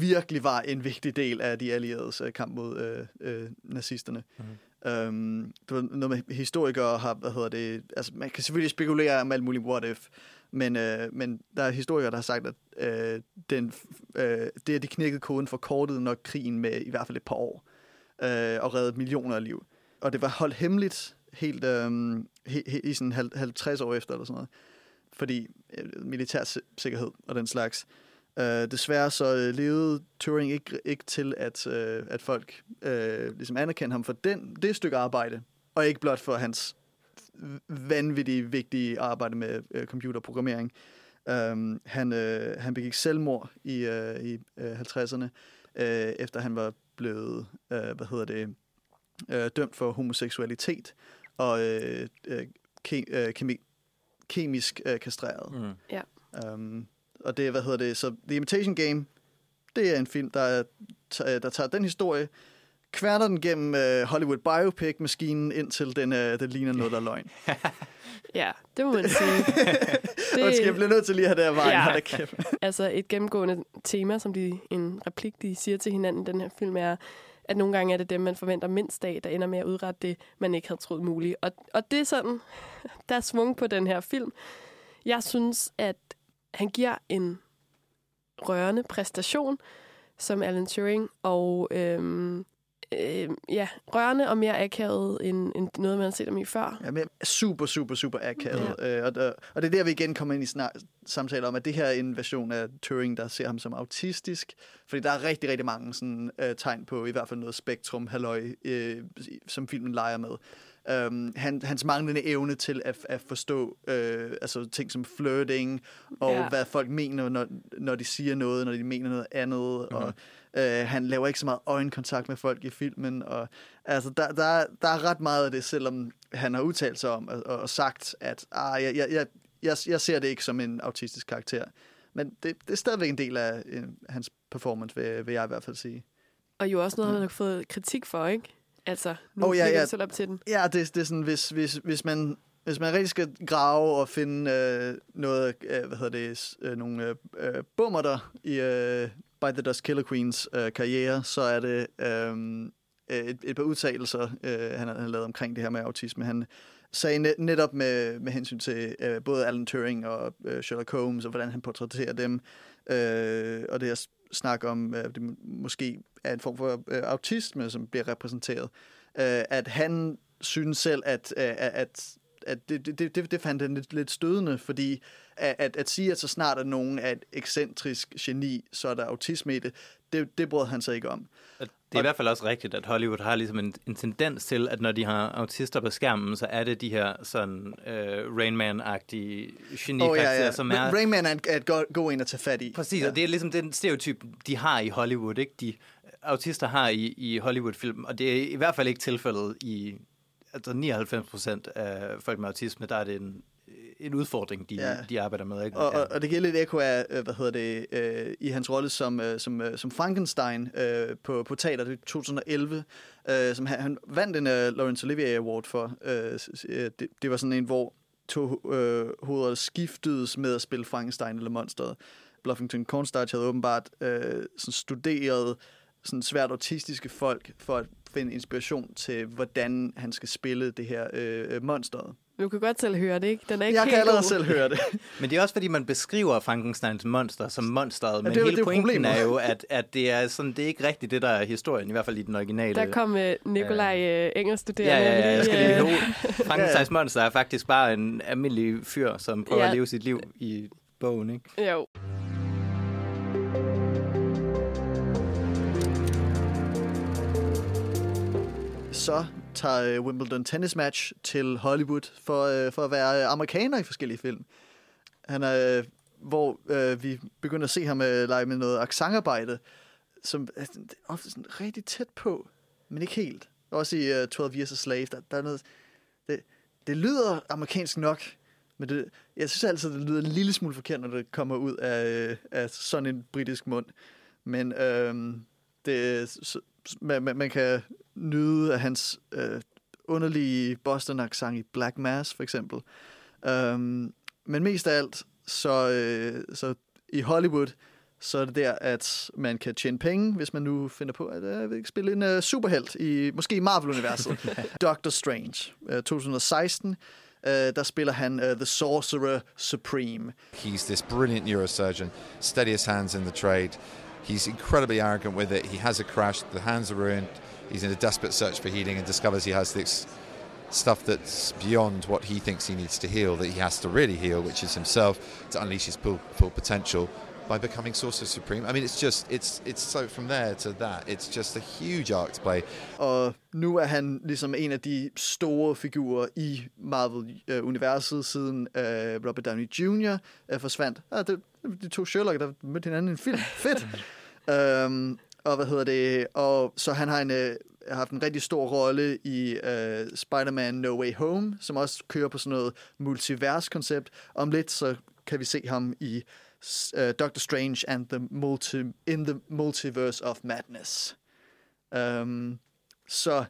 virkelig var en vigtig del af de allieredes øh, kamp mod øh, øh, nazisterne. Mm. Øhm, det var noget med historikere har, hvad hedder det, altså man kan selvfølgelig spekulere om alt muligt what if, men, øh, men der er historikere, der har sagt, at øh, den, øh, det, at de knækkede koden for kortet nok krigen med i hvert fald et par år, øh, og reddet millioner af liv. Og det var holdt hemmeligt helt øh, he, he, i sådan 50 år efter, eller sådan noget. Fordi øh, militær sikkerhed og den slags. Øh, desværre så øh, levede Turing ikke, ikke til, at, øh, at folk øh, ligesom anerkendte ham for den, det stykke arbejde, og ikke blot for hans vanvittigt vigtige arbejde med øh, computerprogrammering. Um, han, øh, han begik selvmord i, øh, i øh, 50'erne, øh, efter han var blevet, øh, hvad hedder det, øh, dømt for homoseksualitet og øh, øh, ke, øh, kemi, kemisk øh, kastreret.
Mm. Ja.
Um, og det, hvad hedder det, så The Imitation Game, det er en film, der, der tager den historie, kværner den gennem uh, Hollywood biopic-maskinen, indtil den, uh, den ligner noget, der er løgn.
ja, det må man sige.
det, og jeg bliver nødt til lige at have det her vejen. Ja,
altså et gennemgående tema, som de, en replik, de siger til hinanden den her film, er, at nogle gange er det dem, man forventer mindst af, der ender med at udrette det, man ikke havde troet muligt. Og, og det er sådan, der er svung på den her film. Jeg synes, at han giver en rørende præstation som Alan Turing, og øhm, øh, ja, rørende og mere akavet end, end noget, man har set ham i før.
Ja, men super, super, super akavet. Ja. Øh, og, og det er der, vi igen kommer ind i snak, samtaler om, at det her er en version af Turing, der ser ham som autistisk. Fordi der er rigtig, rigtig mange sådan, øh, tegn på i hvert fald noget spektrum, halløj, øh, som filmen leger med. Um, han, hans manglende evne til at, at forstå øh, altså ting som flirting, og ja. hvad folk mener, når, når de siger noget, når de mener noget andet, mm-hmm. og øh, han laver ikke så meget øjenkontakt med folk i filmen, og altså, der, der, der er ret meget af det, selvom han har udtalt sig om og, og sagt, at ah, jeg, jeg, jeg, jeg ser det ikke som en autistisk karakter. Men det, det er stadigvæk en del af øh, hans performance, vil, vil jeg i hvert fald sige.
Og jo også noget, han har fået kritik for, ikke? Altså, nu
oh, ja, ja.
selv op til den.
Ja, det, det er sådan, hvis, hvis, hvis man hvis man rigtig skal grave og finde øh, noget, øh, hvad hedder det, øh, nogle øh, øh bummer der i øh, By the Dust Killer Queens øh, karriere, så er det øh, et, et par udtalelser, øh, han har lavet omkring det her med autisme. Han sag net, netop med, med hensyn til øh, både Alan Turing og øh, Sherlock Holmes, og hvordan han portrætterer dem, øh, og det jeg snakker om, øh, det måske er en form for øh, autisme, som bliver repræsenteret, øh, at han synes selv, at, øh, at at det, det, det, det fandt han lidt, lidt stødende, fordi at, at, at sige, at så snart er nogen er et ekscentrisk geni, så er der autisme i det, det, det brød han sig ikke om.
Det er i hvert fald også rigtigt, at Hollywood har ligesom en, en tendens til, at når de har autister på skærmen, så er det de her sådan uh, Rain Man-agtige geni oh, ja, ja. som er...
Rain Man er et god, god en at tage fat i.
Præcis, ja. og det er ligesom den stereotyp, de har i Hollywood, ikke? De autister har i, i Hollywood-film, og det er i hvert fald ikke tilfældet i altså 99 procent af folk med autisme, der er det en, en udfordring, de, ja. de arbejder med. Ikke?
Og, og, og det giver lidt ekko af, øh, hvad hedder det, øh, i hans rolle som, øh, som, øh, som Frankenstein øh, på, på teater i 2011, øh, som han, han vandt en uh, Laurence Olivier Award for. Øh, det, det var sådan en, hvor to øh, hoveder skiftedes med at spille Frankenstein eller monsteret. Bluffington Cornstarch havde åbenbart øh, sådan studeret sådan svært autistiske folk for at finde inspiration til, hvordan han skal spille det her øh, monster.
Du kan godt selv høre det, ikke? Den er ikke
jeg
helt
kan allerede
god.
selv høre det.
men det er også, fordi man beskriver Frankensteins monster som monsteret, men ja, det, hele det pointen problemet. er jo, at, at det, er sådan, det er ikke rigtigt det, der er historien, i hvert fald i den originale.
Der kom uh, Nikolaj uh, engelskstuderende.
Ja, ja, ja, jeg skal lige Frankensteins monster er faktisk bare en almindelig fyr, som prøver ja. at leve sit liv i bogen, ikke?
Jo.
Så tager øh, Wimbledon tennis match til Hollywood for, øh, for at være øh, amerikaner i forskellige film. Han er, øh, hvor øh, vi begynder at se ham øh, lege med noget accentarbejde, som øh, er ofte sådan rigtig tæt på, men ikke helt. Også i øh, 12 Years a Slave, der, der er noget... Det, det lyder amerikansk nok, men det, jeg synes altid, det lyder en lille smule forkert, når det kommer ud af, af sådan en britisk mund. Men øhm, det, så, man, man kan nyde af hans øh, underlige Boston-accent i Black Mass, for eksempel. Um, men mest af alt, så, øh, så i Hollywood, så er det der, at man kan tjene penge, hvis man nu finder på at uh, vil spille en uh, superhelt, i, måske i Marvel-universet. Doctor Strange, uh, 2016. Uh, der spiller han uh, The Sorcerer Supreme.
He's this brilliant neurosurgeon, steadiest hands in the trade. He's incredibly arrogant with it. He has a crash, the hands are ruined. He's in a desperate search for healing and discovers he has this stuff that's beyond what he thinks he needs to heal, that he has to really heal, which is himself, to unleash his full, full potential by becoming Sorcerer Supreme. I mean, it's just, it's, it's so from there to that, it's just a huge arc to play.
Og nu er han ligesom en af de store figurer i Marvel-universet, siden uh, Robert Downey Jr. Uh, forsvandt. Ja, det, de to Sherlock, der mødte hinanden i en film. Fedt! um, og hvad hedder det? Og så han har en, øh, haft en rigtig stor rolle i øh, Spider-Man No Way Home, som også kører på sådan noget multivers-koncept. Om lidt så kan vi se ham i øh, Doctor Strange and the multi in the Multiverse of Madness. Um, så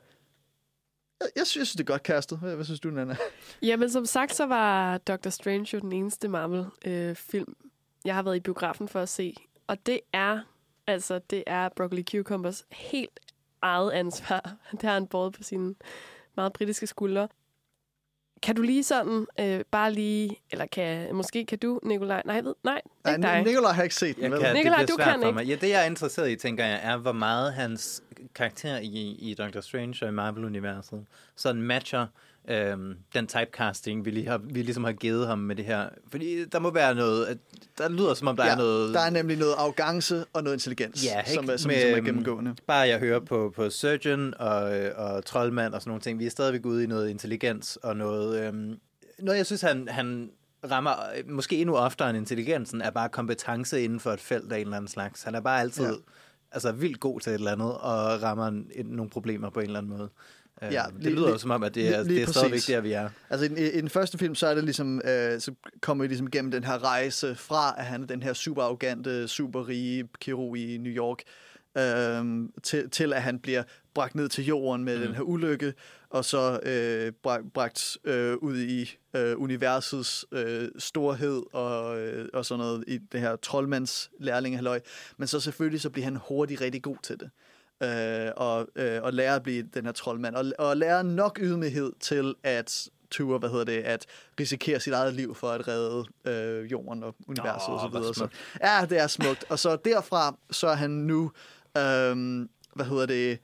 jeg, jeg, synes, jeg synes, det er godt kastet. Hvad, hvad synes du, Nana?
Jamen, som sagt, så var Doctor Strange jo den eneste Marvel-film, øh, jeg har været i biografen for at se. Og det er, altså, det er Broccoli Cucumbers helt eget ansvar. Det har han båret på sine meget britiske skuldre. Kan du lige sådan, øh, bare lige, eller kan, måske kan du, Nikolaj? Nej, ved, nej,
nej
ikke dig.
Nikolaj har ikke set den.
Jeg kan, Nikolaj, du kan ikke. Mig. Ja, det jeg er interesseret i, tænker jeg, er, hvor meget hans karakter i, i Doctor Strange og i Marvel-universet sådan matcher øhm, den typecasting, vi, lige har, vi ligesom har givet ham med det her. Fordi der må være noget, der lyder som om, der
ja,
er noget...
der er nemlig noget arrogance og noget intelligens,
ja,
som, som, som
med,
ligesom er gennemgående.
Bare jeg hører på, på Surgeon og, og Trollmand og sådan nogle ting, vi er stadigvæk ude i noget intelligens og noget... Øhm, noget, jeg synes, han, han rammer måske endnu oftere end intelligensen, er bare kompetence inden for et felt af en eller anden slags. Han er bare altid ja. altså, vildt god til et eller andet, og rammer en, nogle problemer på en eller anden måde. Ja, det lige, lyder jo som om, at det er, lige, lige det er stadigvæk der, vi er.
Altså i, i den første film, så er det ligesom, øh, så kommer vi ligesom igennem den her rejse fra, at han er den her super arrogante, super rige kirurg i New York, øh, til, til at han bliver bragt ned til jorden med mm. den her ulykke, og så øh, bragt, bragt øh, ud i øh, universets øh, storhed og, øh, og sådan noget i det her troldmands lærlingehalløj. Men så selvfølgelig så bliver han hurtigt rigtig god til det. Øh, og, øh, og lære at blive den her troldmand. Og, og lære nok ydmyghed til at ture, hvad hedder det, at risikere sit eget liv for at redde øh, jorden og universet oh, videre. Så, ja, det er smukt. Og så derfra, så er han nu, øh, hvad hedder det,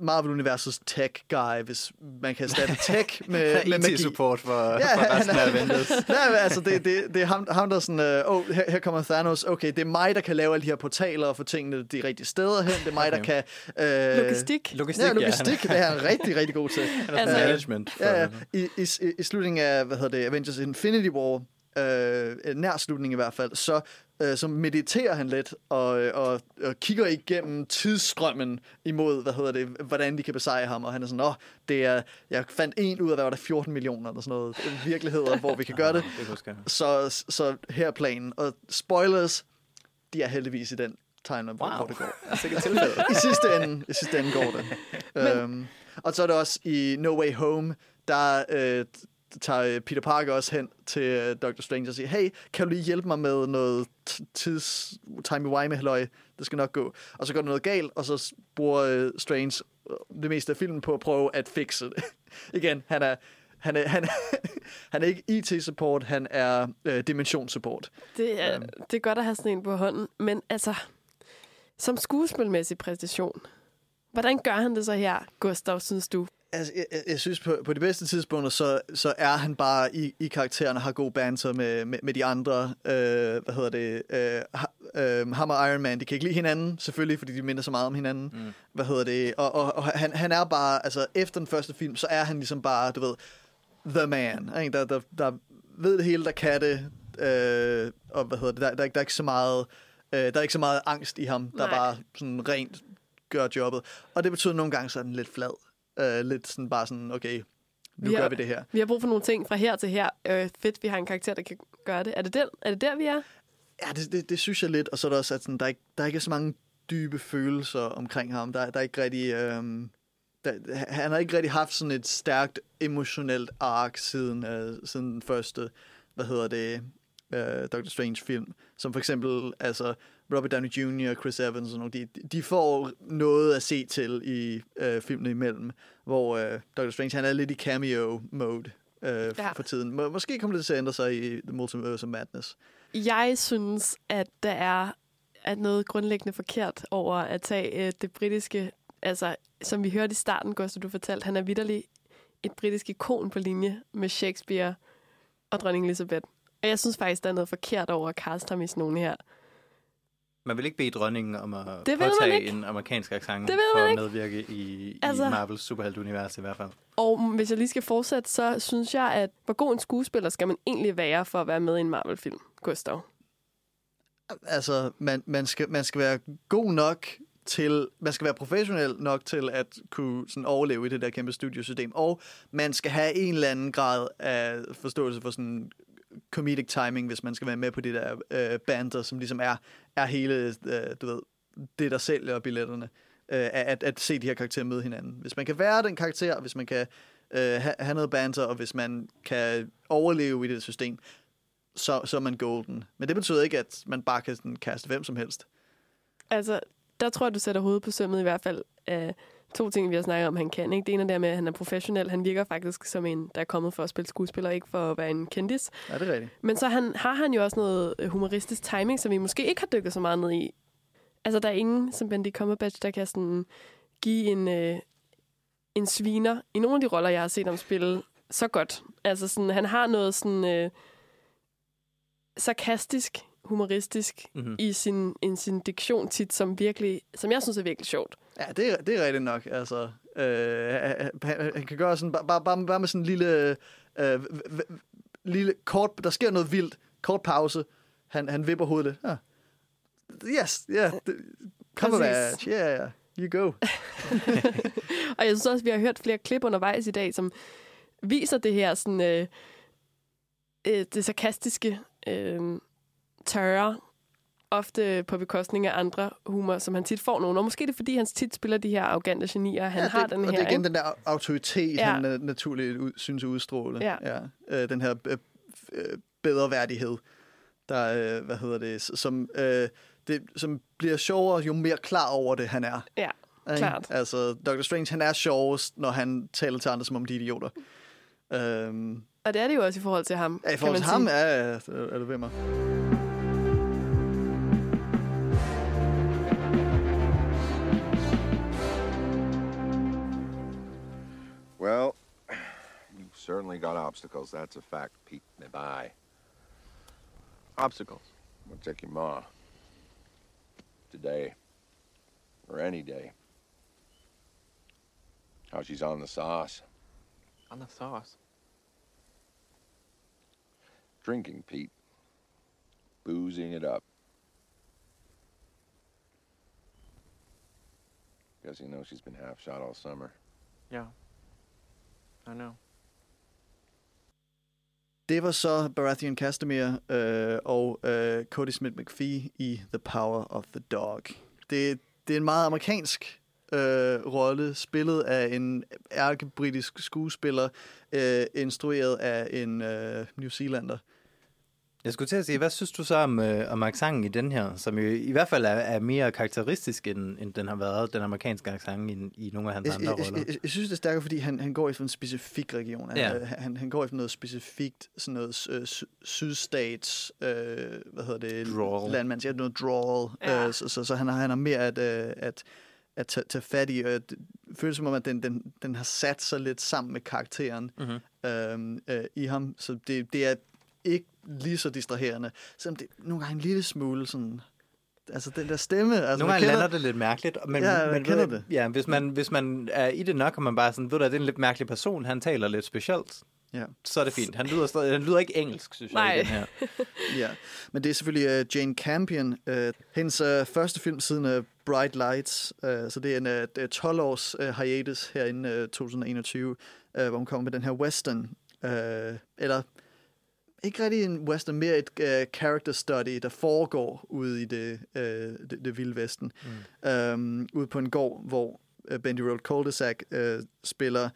Marvel-universets tech-guy, hvis man kan erstatte tech med, med magi.
support for, ja, for resten af Avengers.
ja, altså det, det, det er ham, ham der er sådan, øh, oh, her, her kommer Thanos, okay, det er mig, der kan lave alle de her portaler og få tingene de rigtige steder hen, det er mig, okay. der kan...
Øh, logistik.
Logistik, ja, logistik, ja. det er han rigtig, rigtig god til.
altså, management.
Ja, ja. I, i, I slutningen af, hvad hedder det, Avengers Infinity War, øh, nær slutningen i hvert fald, så øh, så mediterer han lidt og, øh, og, og kigger igennem tidsstrømmen imod, hvad hedder det, hvordan de kan besejre ham, og han er sådan, åh, det er, jeg fandt en ud af, hvad var der, 14 millioner eller sådan noget virkeligheder, hvor vi kan gøre det. Så, så her er planen. Og spoilers, de er heldigvis i den timeline, wow. hvor det går.
Altså,
I sidste ende, i sidste ende går det. Men... Øhm, og så er det også i No Way Home, der øh, tager Peter Parker også hen til øh, Dr. Strange og siger, hey, kan du lige hjælpe mig med noget tids time wime halløj? Det skal nok gå. Og så går der noget galt, og så bruger uh, Strange øh, det meste af filmen på at prøve at fikse det. Igen, han er, han er, han, er, han er ikke IT-support, han er uh, dimensionssupport.
Det er, um, det er godt at have sådan en på hånden, men altså, som skuespilmæssig præstation, hvordan gør han det så her, Gustav, synes du?
Altså, jeg, jeg synes, på, på de bedste tidspunkter, så, så er han bare i, i karakteren og har god banter med, med, med de andre. Øh, hvad hedder det? Øh, øh, ham og Iron Man, de kan ikke lide hinanden, selvfølgelig, fordi de minder så meget om hinanden. Mm. Hvad hedder det? Og, og, og han, han er bare, altså efter den første film, så er han ligesom bare, du ved, the man. Ikke? Der, der, der ved det hele, der kan det. Øh, og hvad hedder det? Der, der, der er ikke så meget... Øh, der er ikke så meget angst i ham, der Nej. bare sådan rent gør jobbet. Og det betyder nogle gange, så er den lidt flad. Øh, lidt sådan bare sådan, okay, nu vi har, gør vi det her.
Vi har brug for nogle ting fra her til her. Øh, fedt, vi har en karakter, der kan gøre det. Er det, den, er det der, vi er?
Ja, det, det, det synes jeg lidt. Og så er der også, at sådan, der, er ikke, der er ikke så mange dybe følelser omkring ham. Der, der er ikke rigtig... Øh, der, han har ikke rigtig haft sådan et stærkt emotionelt ark siden, øh, siden den første, hvad hedder det, øh, Doctor Strange-film, som for eksempel altså, Robert Downey Jr., Chris Evans og nogle, de, de får noget at se til i øh, filmene imellem, hvor øh, Doctor Strange han er lidt i cameo-mode øh, ja. For tiden. Må, måske kommer det til at ændre sig i The Multiverse of Madness.
Jeg synes, at der er at noget grundlæggende forkert over at tage øh, det britiske, altså som vi hørte i starten, Gustav, du fortalte, han er vidderlig et britisk ikon på linje med Shakespeare og dronning Elizabeth. Og jeg synes faktisk, der er noget forkert over at kaste ham i sådan nogle her.
Man vil ikke bede dronningen om at
Det
påtage en amerikansk accent
Det
for at medvirke i,
Altså-
i Marvels superheltunivers i hvert fald.
Og hvis jeg lige skal fortsætte, så synes jeg, at hvor god en skuespiller skal man egentlig være for at være med i en Marvel-film, Gustav?
Altså, man, man, skal, man skal være god nok til, man skal være professionel nok til at kunne sådan overleve i det der kæmpe studiosystem, og man skal have en eller anden grad af forståelse for sådan comedic timing, hvis man skal være med på det der øh, banter, som ligesom er, er hele, øh, du ved, det der sælger billetterne, øh, at, at se de her karakterer møde hinanden. Hvis man kan være den karakter, hvis man kan øh, have, have noget banter, og hvis man kan overleve i det system, så, så er man golden. Men det betyder ikke, at man bare kan sådan, kaste hvem som helst.
Altså, der tror jeg, du sætter hovedet på sømmet i hvert fald Øh to ting, vi har snakket om, han kan. Ikke? Det ene er det med, at han er professionel. Han virker faktisk som en, der er kommet for at spille skuespiller, ikke for at være en kendis.
Ja, det er rigtigt.
Men så han, har han jo også noget øh, humoristisk timing, som vi måske ikke har dykket så meget ned i. Altså, der er ingen, som Benedict Cumberbatch, der kan sådan give en, øh, en sviner i nogle af de roller, jeg har set ham spille så godt. Altså, sådan, han har noget sådan øh, sarkastisk, humoristisk
Mhm.
mm-hmm. i sin, i sin diktion tit, som virkelig, som jeg synes er virkelig sjovt.
Ja, det er, det er rigtigt nok. Altså, øh, han, han- kan gøre sådan, bare, bare, bare, med sådan en lille, øh, lille kort, der sker noget vildt, kort pause, han, han vipper hovedet lidt. Ja. Yes, ja. Yeah, Cumberbatch, yeah, yeah, you go.
Og jeg synes også, vi har hørt flere klip undervejs i dag, som viser det her sådan, øh, øh, det sarkastiske, øh, tørre, ofte på bekostning af andre humor, som han tit får nogen. Og måske er det, fordi han tit spiller de her arrogante genier. Han
ja,
har
det,
den
og
her,
det er igen
ikke?
den der au- autoritet,
Ja.
ja. han øh, naturligt ud, synes at udstråle.
Ja.
Ja. Øh, den her øh, øh, bedre værdighed, der, øh, hvad hedder det, som, øh, det, som bliver sjovere, jo mere klar over det, han er.
Ja,
Ikke?
klart.
Altså, Dr. Strange, han er sjovest, når han taler til andre, som om de er idioter. Øhm,
Og det er det jo også i forhold til ham,
ja, i forhold til ham
sige.
er, er, er du ved mig.
Obstacles. That's a fact, Pete. And I.
Obstacles.
We'll check your ma. Today. Or any day. How she's on the sauce.
On the sauce.
Drinking, Pete. Boozing it up. Guess you know she's been half shot all summer.
Yeah. I know.
Det var så Baratheon Castamere øh, og øh, Cody Smith-McPhee i The Power of the Dog. Det, det er en meget amerikansk øh, rolle, spillet af en ærkebritisk skuespiller, øh, instrueret af en øh, New Zealander.
Jeg skulle til at sige, hvad synes du så om, øh, om accenten i den her, som jo i hvert fald er, er mere karakteristisk, end, end den har været, den amerikanske accent i, i nogle af hans
Jeg,
andre
jeg,
roller?
jeg, jeg, jeg synes, det er stærkere, fordi han, han går efter en specifik region. Han,
Ja.
ja. han, han går efter noget specifikt, sådan noget øh, sy- sydstats, øh, hvad hedder det?
Drawl.
Landmands, ja, noget drawl.
Ja.
Øh, så, så, så han har, han har mere at, øh, at, at tage, tage fat i. Og det føles som om, at den, den, den har sat sig lidt sammen med karakteren
Mhm.
øhm, øh, i ham. Så det, det er ikke lige så distraherende. Selvom det er nogle gange en lille smule sådan... Altså den der stemme... Altså,
Nogle
man
gange
kender-
lander det lidt mærkeligt. Men,
Ja, man
men
kender
ved-
det.
Ja, hvis man, hvis man er i det nok, og man bare sådan, ved du, det er en lidt mærkelig person, han taler lidt specielt,
Ja.
så er det fint. Han lyder, stadig, han lyder ikke engelsk, synes jeg,
Nej.
i den her.
ja, men det er selvfølgelig uh, Jane Campion. Uh, hendes uh, første film siden uh, Bright Lights. Uh, så det er en uh, 12 års uh, hiatus herinde uh, 2021, uh, hvor hun kommer med den her western. Uh, eller ikke rigtig en western, mere et uh, character study, der foregår ude i det, uh, det, det vilde vesten. Mm. Um, ude på en gård, hvor uh, Bendy Road Cul-de-sac uh, spiller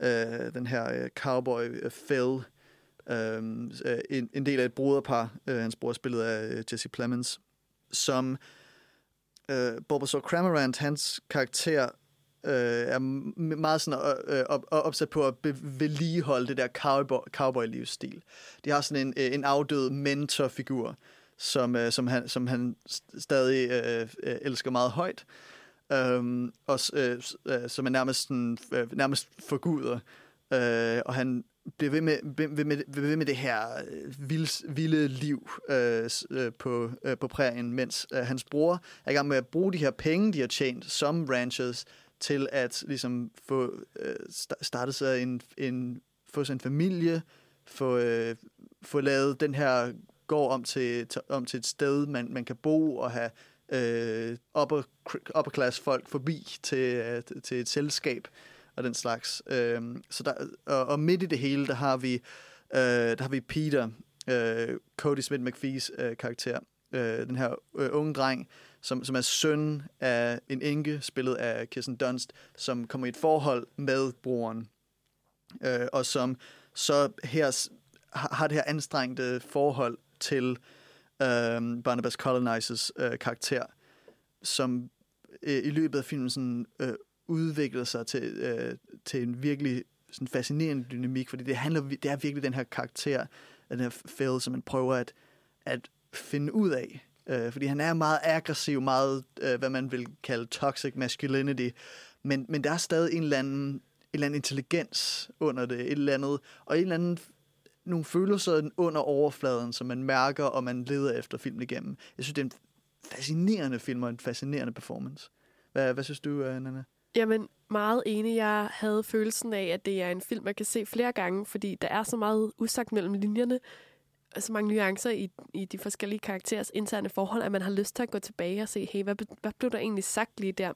uh, den her uh, cowboy uh, Phil, øh, en, en del af et broderpar. Øh, hans bror er spillet af øh, Jesse Plemons, som øh, Bulbasaur Cramorant, hans karakter, øh, er meget sådan øh, øh op, opsat på at be- vedligeholde det der cowboy, cowboy-livsstil. De har sådan en, øh, en afdød mentorfigur, som, øh, som, han, som han stadig øh, øh, elsker meget højt, øhm, øh, og øh, som er nærmest, sådan, øh, nærmest forguder. Øh, og han bliver ved med, ved, ved, med, ved med det her øh, vilde, vilde liv øh, øh, på, øh, på prærien, mens øh, hans bror er i gang med at bruge de her penge, de har tjent som ranchers, til at ligesom få øh, startet sig en, en, få sig en familie, få, øh, få lavet den her gård om til, til, om til et sted, man, man kan bo og have øh, upper, upper class folk forbi til, øh, til et selskab og den slags. Øh, så der, og, og midt i det hele, der har vi, øh, der har vi Peter, øh, Cody Smith McPhee's øh, karakter, øh, den her øh, unge dreng, som, som er søn af en enke, spillet af Kirsten Dunst, som kommer i et forhold med broren, øh, og som så her har det her anstrengte forhold til øh, Barnabas Colonizers øh, karakter, som øh, i løbet af filmen sådan, øh, udvikler sig til, øh, til en virkelig sådan fascinerende dynamik, fordi det, handler, det er virkelig den her karakter, den her Phil, som man prøver at, at finde ud af. Øh, fordi han er meget aggressiv, meget, øh, hvad man vil kalde toxic masculinity, men, men der er stadig en eller anden, en eller anden intelligens under det, et eller andet, og en eller anden nogle følelser under overfladen, som man mærker, og man leder efter filmen igennem. Jeg synes, det er en fascinerende film og en fascinerende performance. Hvad, hvad synes du, øh, Nana?
Jamen, meget enig. Jeg havde følelsen af, at det er en film, man kan se flere gange, fordi der er så meget usagt mellem linjerne, så mange nuancer i, i de forskellige karakterers interne forhold, at man har lyst til at gå tilbage og se, hey, hvad, hvad blev der egentlig sagt lige der?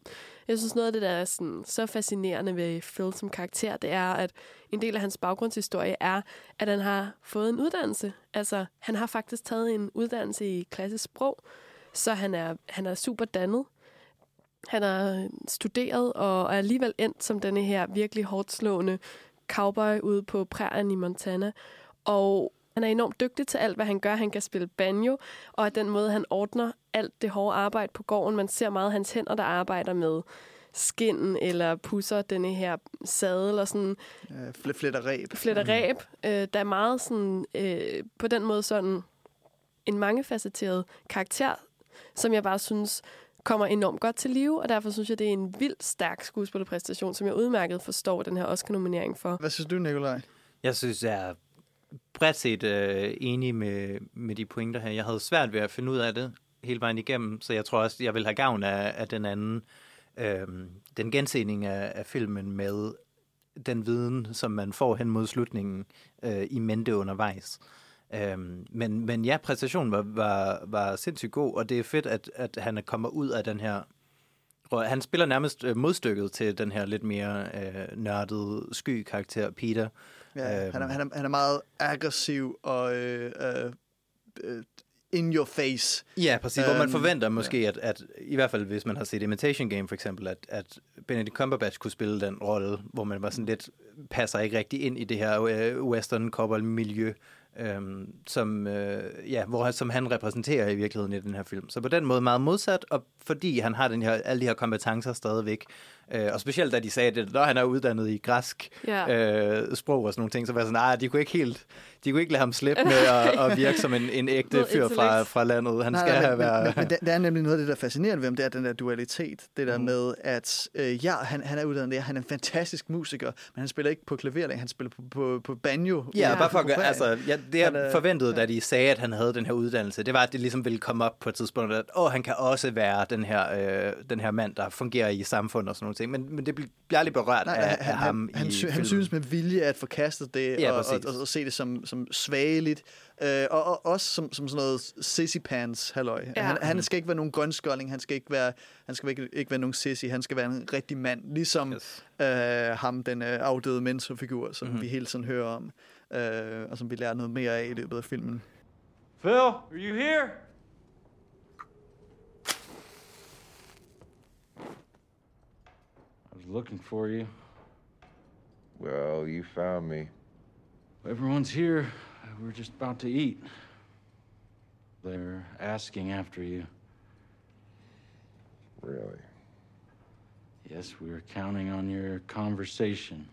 Jeg synes, noget af det, der er sådan, så fascinerende ved Phil som karakter, det er, at en del af hans baggrundshistorie er, at han har fået en uddannelse. Altså, han har faktisk taget en uddannelse i klassisk sprog, så han er, han er super dannet. Han har øh, studeret og er alligevel endt som denne her virkelig hårdt slående cowboy ude på prærien i Montana. Og han er enormt dygtig til alt, hvad han gør. Han kan spille banjo, og af den måde, han ordner alt det hårde arbejde på gården. Man ser meget hans hænder, der arbejder med skinnen eller pusser denne her sadel og sådan...
Øh, fletter ræb.
Fletter ræb. Mm. Øh, der er meget sådan, øh, på den måde sådan en mangefacetteret karakter, som jeg bare synes kommer enormt godt til live, og derfor synes jeg, det er en vildt stærk skuespillerpræstation, som jeg udmærket forstår den her Oscar-nominering for.
Hvad synes du, Nikolaj?
Jeg synes, jeg er bredt set øh, enig med, med de pointer her. Jeg havde svært ved at finde ud af det hele vejen igennem, så jeg tror også, jeg vil have gavn af, af den anden, øh, den gensening af, af filmen med den viden, som man får hen mod slutningen øh, i mente undervejs. Øhm, men, men ja, præstationen var, var, var sindssygt god, og det er fedt, at, at han kommer ud af den her... Han spiller nærmest øh, modstykket til den her lidt mere øh, nørdede sky-karakter, Peter.
Ja, øhm. han, er, han, er, han er meget aggressiv og øh, øh, in your face.
Ja, præcis. Hvor man øhm, forventer måske, ja. at, at i hvert fald hvis man har set Imitation Game for eksempel, at, at Benedict Cumberbatch kunne spille den rolle, hvor man var sådan lidt, passer ikke rigtig ind i det her øh, western cowboy miljø øhm, som, øh, ja, hvor, som han repræsenterer i virkeligheden i den her film. Så på den måde meget modsat, og fordi han har den her, alle de her kompetencer stadigvæk, Øh, og specielt da de sagde, at når han er uddannet i græsk ja. øh, sprog og sådan nogle ting, så var jeg sådan, nej, de kunne ikke helt, de kunne ikke lade ham slippe med at, at virke som en, en ægte fyr fra, fra landet. Han nej, skal nej, have været...
Men, men, men det er nemlig noget af det, der er fascinerende ved ham, det er den der dualitet. Det der mm. med, at øh, ja, han, han er uddannet der, han er en fantastisk musiker, men han spiller ikke på klaver, han spiller på, på, på banjo.
Ja, bare for at gøre, altså, ja, det jeg han, forventede, ja. da de sagde, at han havde den her uddannelse, det var, at det ligesom ville komme op på et tidspunkt, at åh, han kan også være den her, øh, den her mand, der fungerer i samfundet og sådan noget ting, men, men det bliver aldrig berørt Nej, af, han, af ham
han,
i
han, han synes med vilje at forkaste det, ja, og, og, og, og se det som, som svageligt, øh, og, og også som, som sådan noget sissy pants halløj. Ja. Han, han skal ikke være nogen grønskålding, han skal ikke være, han skal ikke, ikke være nogen sissy, han skal være en rigtig mand, ligesom yes. øh, ham, den øh, afdøde mentorfigur, som mm-hmm. vi hele tiden hører om, øh, og som vi lærer noget mere af i løbet af filmen.
Phil, are you here? I was looking for you.
Well, you found me.
Everyone's here. We're just about to eat. They're asking after you.
Really?
Yes, we were counting on your conversation.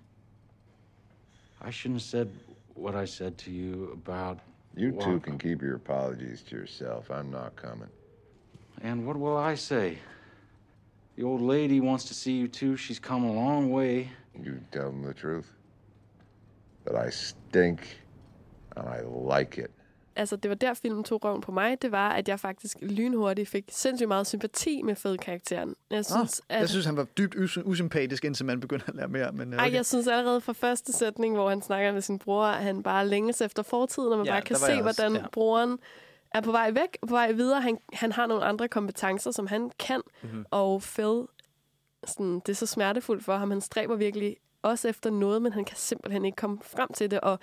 I shouldn't have said what I said to you about.
You two can keep your apologies to yourself. I'm not coming.
And what will I say? The old lady wants to see you too. She's come a long way.
You tell them the truth. That I stink, and I like it.
Altså, det var der, filmen tog røven på mig. Det var, at jeg faktisk lynhurtigt fik sindssygt meget sympati med fed-karakteren. Jeg synes, at...
Jeg synes, han var dybt us- usympatisk, indtil man begyndte at lære mere. Men, øh,
Ej, jeg synes allerede fra første sætning, hvor han snakker med sin bror, at han bare længes efter fortiden, og man
Ja,
bare kan se,
også,
hvordan
ja.
broren er på vej væk, på vej videre. Han, han har nogle andre kompetencer, som han kan,
Mhm.
og Phil, sådan, det er så smertefuldt for ham. Han stræber virkelig også efter noget, men han kan simpelthen ikke komme frem til det, og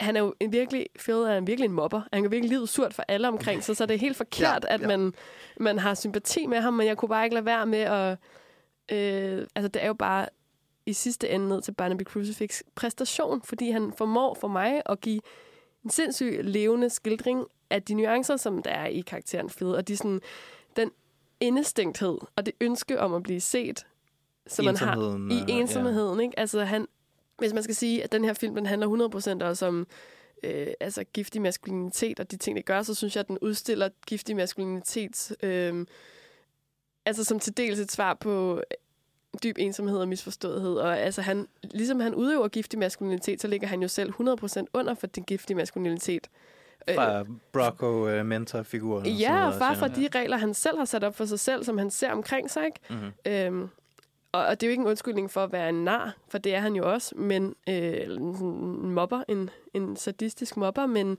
han er jo en virkelig, Phil er en virkelig en mobber. Han kan virkelig livet surt for alle omkring sig, så det er helt forkert,
Ja,
at
ja.
man, man har sympati med ham, men jeg kunne bare ikke lade være med at... Øh, altså, det er jo bare i sidste ende ned til Barnaby Crucifix præstation, fordi han formår for mig at give en sindssyg levende skildring af de nuancer, som der er i karakteren Phil, og de sådan, den indestængthed og det ønske om at blive set, som man har i ensomheden. Ikke? Altså, han, hvis man skal sige, at den her film den handler 100% også om øh, altså giftig maskulinitet og de ting, det gør, så synes jeg, at den udstiller giftig maskulinitet øh, altså som til dels et svar på dyb ensomhed og misforståethed. Og altså han, ligesom han udøver giftig maskulinitet, så ligger han jo selv 100% under for den giftige maskulinitet. Øh,
Fra Brocco-mentorfiguren.
Ja, og far fra de regler, han selv har sat op for sig selv, som han ser omkring sig. Ikke?
Mhm.
Øhm, og, og det er jo ikke en undskyldning for at være en nar, for det er han jo også, men øh, en, mobber, en, en sadistisk mobber, men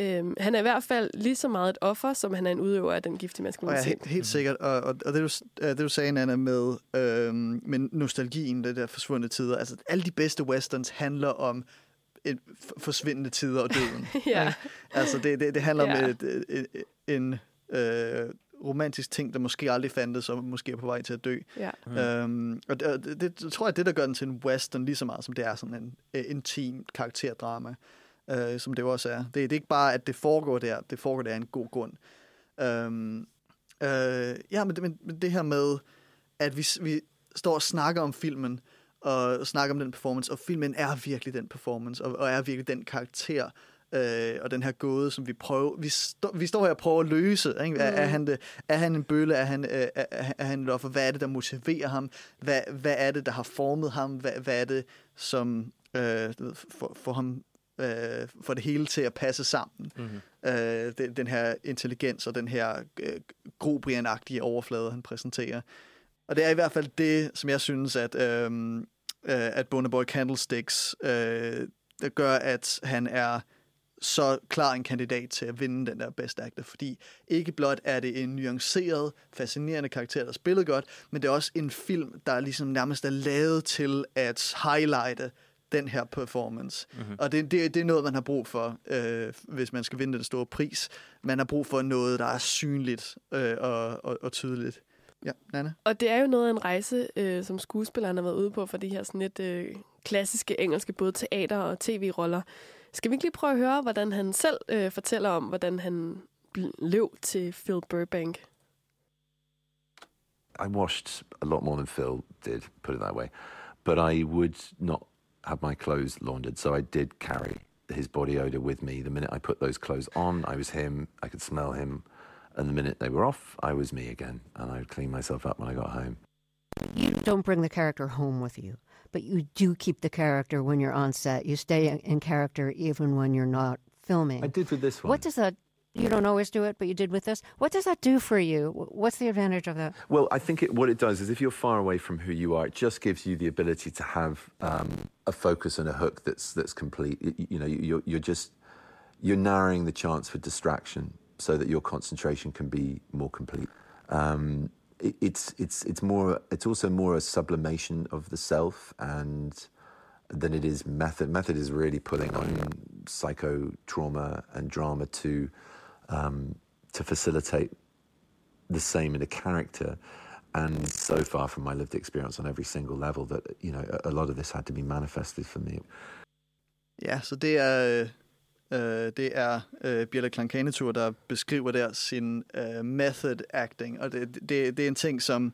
øh, han er i hvert fald lige så meget et offer, som han er en udøver af den giftige
Og ja,
maskulinitet.
helt, helt sikkert. Og, og, og det, du, øh, det, du sagde, Anna, med, øhm, med nostalgien, det der forsvundne tider. Altså, alle de bedste westerns handler om f- forsvindende tider og døden.
Ja.
ikke? Altså, det, det, det handler
Ja.
om et, et, en øh, romantisk ting, der måske aldrig fandtes, og måske er på vej til at dø.
Ja.
Mm. Øhm, og det, det, det, det tror jeg, det der gør den til en western lige så meget, som det er sådan en øh, intim karakterdrama, øh, som det jo også er. Det, det er ikke bare, at det foregår der, det foregår der af en god grund. Øhm, øh, ja, men det, men, men det her med, at vi, vi står og snakker om filmen, og snakker om den performance, og filmen er virkelig den performance, og, og er virkelig den karakter, øh, og den her gåde, som vi prøver, vi, stå, vi står her og prøver at løse. Ikke? Er, er,
Mm.
han det, er han en bølle? Er han, øh, er, er, er han et offer? Hvad er det, der motiverer ham? Hvad, hvad er det, der har formet ham? Hvad, hvad er det, som øh, får, får ham øh, får det hele til at passe sammen?
Mhm.
Øh, den, den her intelligens og den her øh, grobrian-agtige overflade, han præsenterer. Og det er i hvert fald det, som jeg synes, at, øhm, øh, at Bonaboy Candlesticks øh, gør, at han er så klar en kandidat til at vinde den der Best Actor, fordi ikke blot er det en nuanceret, fascinerende karakter, der spiller godt, men det er også en film, der ligesom nærmest er lavet til at highlighte den her performance.
Mhm.
Mm-hmm. Og det, det, det er noget, man har brug for, øh, hvis man skal vinde den store pris. Man har brug for noget, der er synligt øh, og, og, og tydeligt. Ja, Nana?
Og det er jo noget af en rejse, øh, som skuespilleren har været ude på for de her sådan lidt øh, klassiske engelske, både teater- og tv-roller. Skal vi ikke lige prøve at høre, hvordan han selv øh, fortæller om, hvordan han blev til Phil Burbank?
I washed a lot more than Phil did, put it that way. But I would not have my clothes laundered, so I did carry his body odor with me. The minute I put those clothes on, I was him. I could smell him. And the minute they were off, I was me again. And I would clean myself up when I got home.
You don't bring the character home with you, but you do keep the character when you're on set. You stay in- character even when you're not filming.
I did with this one.
What does that? You don't always do it, but you did with this. What does that do for you? What's the advantage of that?
Well, I think it, what it does is if you're far away from who you are, it just gives you the ability to have um, a focus and a hook that's that's complete. You, you know, you- you're, you're just you're narrowing the chance for distraction so that your concentration can be more complete. Um, it's it's it's more it's also more a sublimation of the self and than it is method. Method is really pulling on psycho trauma and drama to um, to facilitate the same in a character. And so far from my lived experience on every single level, that you know, a, a lot of this had to be manifested for me.
Ja, så det er, øh, det er øh, Bjelle Klankanetur, der beskriver der sin øh, method acting, og det, det, det er en ting, som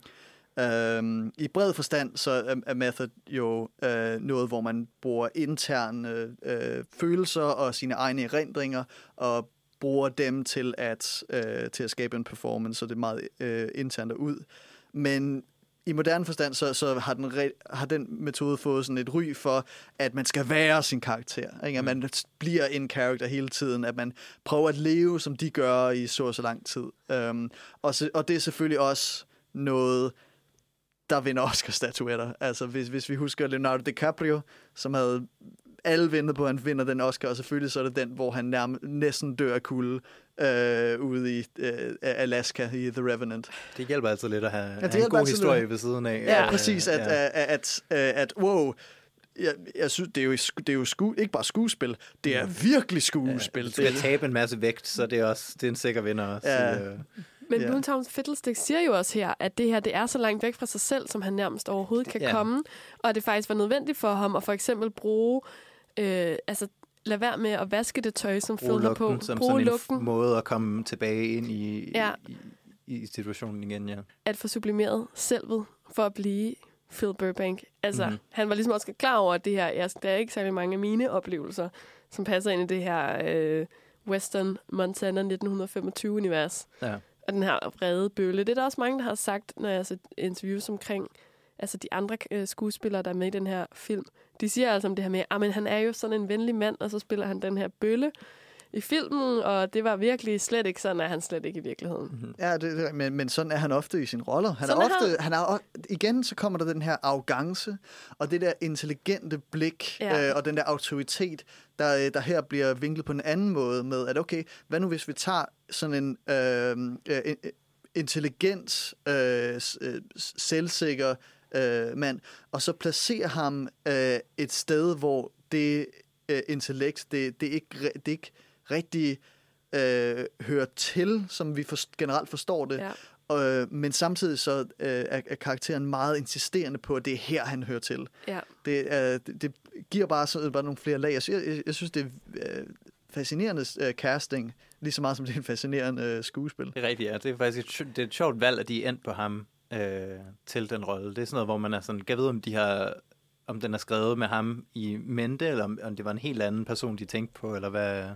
øh, i bred forstand, så er, er method jo øh, noget, hvor man bruger interne øh, følelser og sine egne erindringer, og bruger dem til at, øh, til at skabe en performance, så det er meget øh, internt og ud. Men i moderne forstand, så, så har, den re- har den metode fået sådan et ry for, at man skal være sin karakter. Ikke? At man bliver en karakter hele tiden. At man prøver at leve, som de gør i så og så lang tid. Um, og, så, og det er selvfølgelig også noget, der vinder Oscar-statuetter. Altså, hvis, hvis vi husker Leonardo DiCaprio, som havde alle ventet på, at han vinder den Oscar, og selvfølgelig så er det den, hvor han nærmest, næsten dør af kulde øh, ude i øh, Alaska i The Revenant.
Det hjælper altså lidt at have,
Ja, det
have en god
altid
historie
lidt.
ved siden af.
Ja,
Øh,
præcis. At,
ja.
at, at, at, at wow, jeg, jeg synes, det er jo, det er jo sku, ikke bare skuespil, det er virkelig skuespil.
Du skal tabe en masse vægt, så det er også det er en sikker vinder også.
Ja.
Øh,
Men
Ja.
yeah. Boomtown Fiddlestick siger jo også her, at det her det er så langt væk fra sig selv, som han nærmest overhovedet kan
Ja.
yeah. komme. Og at det faktisk var nødvendigt for ham at for eksempel bruge... Øh, altså, lad være med at vaske det tøj, som har på.
som
Bruge
sådan
lugten.
en måde at komme tilbage ind i,
Ja.
i, i situationen igen, ja.
at få sublimeret selvet for at blive Phil Burbank. Altså,
Mhm.
mm-hmm. han var ligesom også klar over, at det her, jeg, der er ikke særlig mange af mine oplevelser, som passer ind i det her øh, Western Montana 1925-univers.
Ja.
Og den her vrede bølle. Det er der også mange, der har sagt, når jeg har set interviews omkring altså de andre øh, skuespillere, der er med i den her film. De siger altså om det her med, at han er jo sådan en venlig mand, og så spiller han den her bølle i filmen, og det var virkelig slet ikke sådan, at han slet ikke i virkeligheden.
Mhm.
Ja, det, det, men, men sådan er han ofte i sine roller. Han
Sådan
er
er
ofte,
han.
han er, igen så kommer der den her arrogance, og det der intelligente blik,
Ja.
øh, og den der autoritet, der, øh, der her bliver vinklet på en anden måde med, at okay, hvad nu hvis vi tager sådan en øh, øh, in- intelligent, øh, øh, selvsikker øh, mand, og så placerer ham øh, et sted, hvor det øh, intellekt, det, det, er ikke, det ikke rigtig øh, hører til, som vi for, generelt forstår det.
Ja.
Øh, men samtidig så øh, er, er karakteren meget insisterende på, at det er her, han hører til.
Ja.
Det, øh, det, det giver bare, så, bare nogle flere lag. Jeg, synes- jeg, jeg synes, det er øh, fascinerende øh, casting, lige så meget som det er en fascinerende øh, skuespil.
Det er rigtigt, ja. Det er faktisk et, det er et sjovt valg, at de er endt på ham øh, til den rolle. Det er sådan noget, hvor man er sådan, kan vide, om de har om den er skrevet med ham i mente, eller om, om det var en helt anden person, de tænkte på, eller hvad...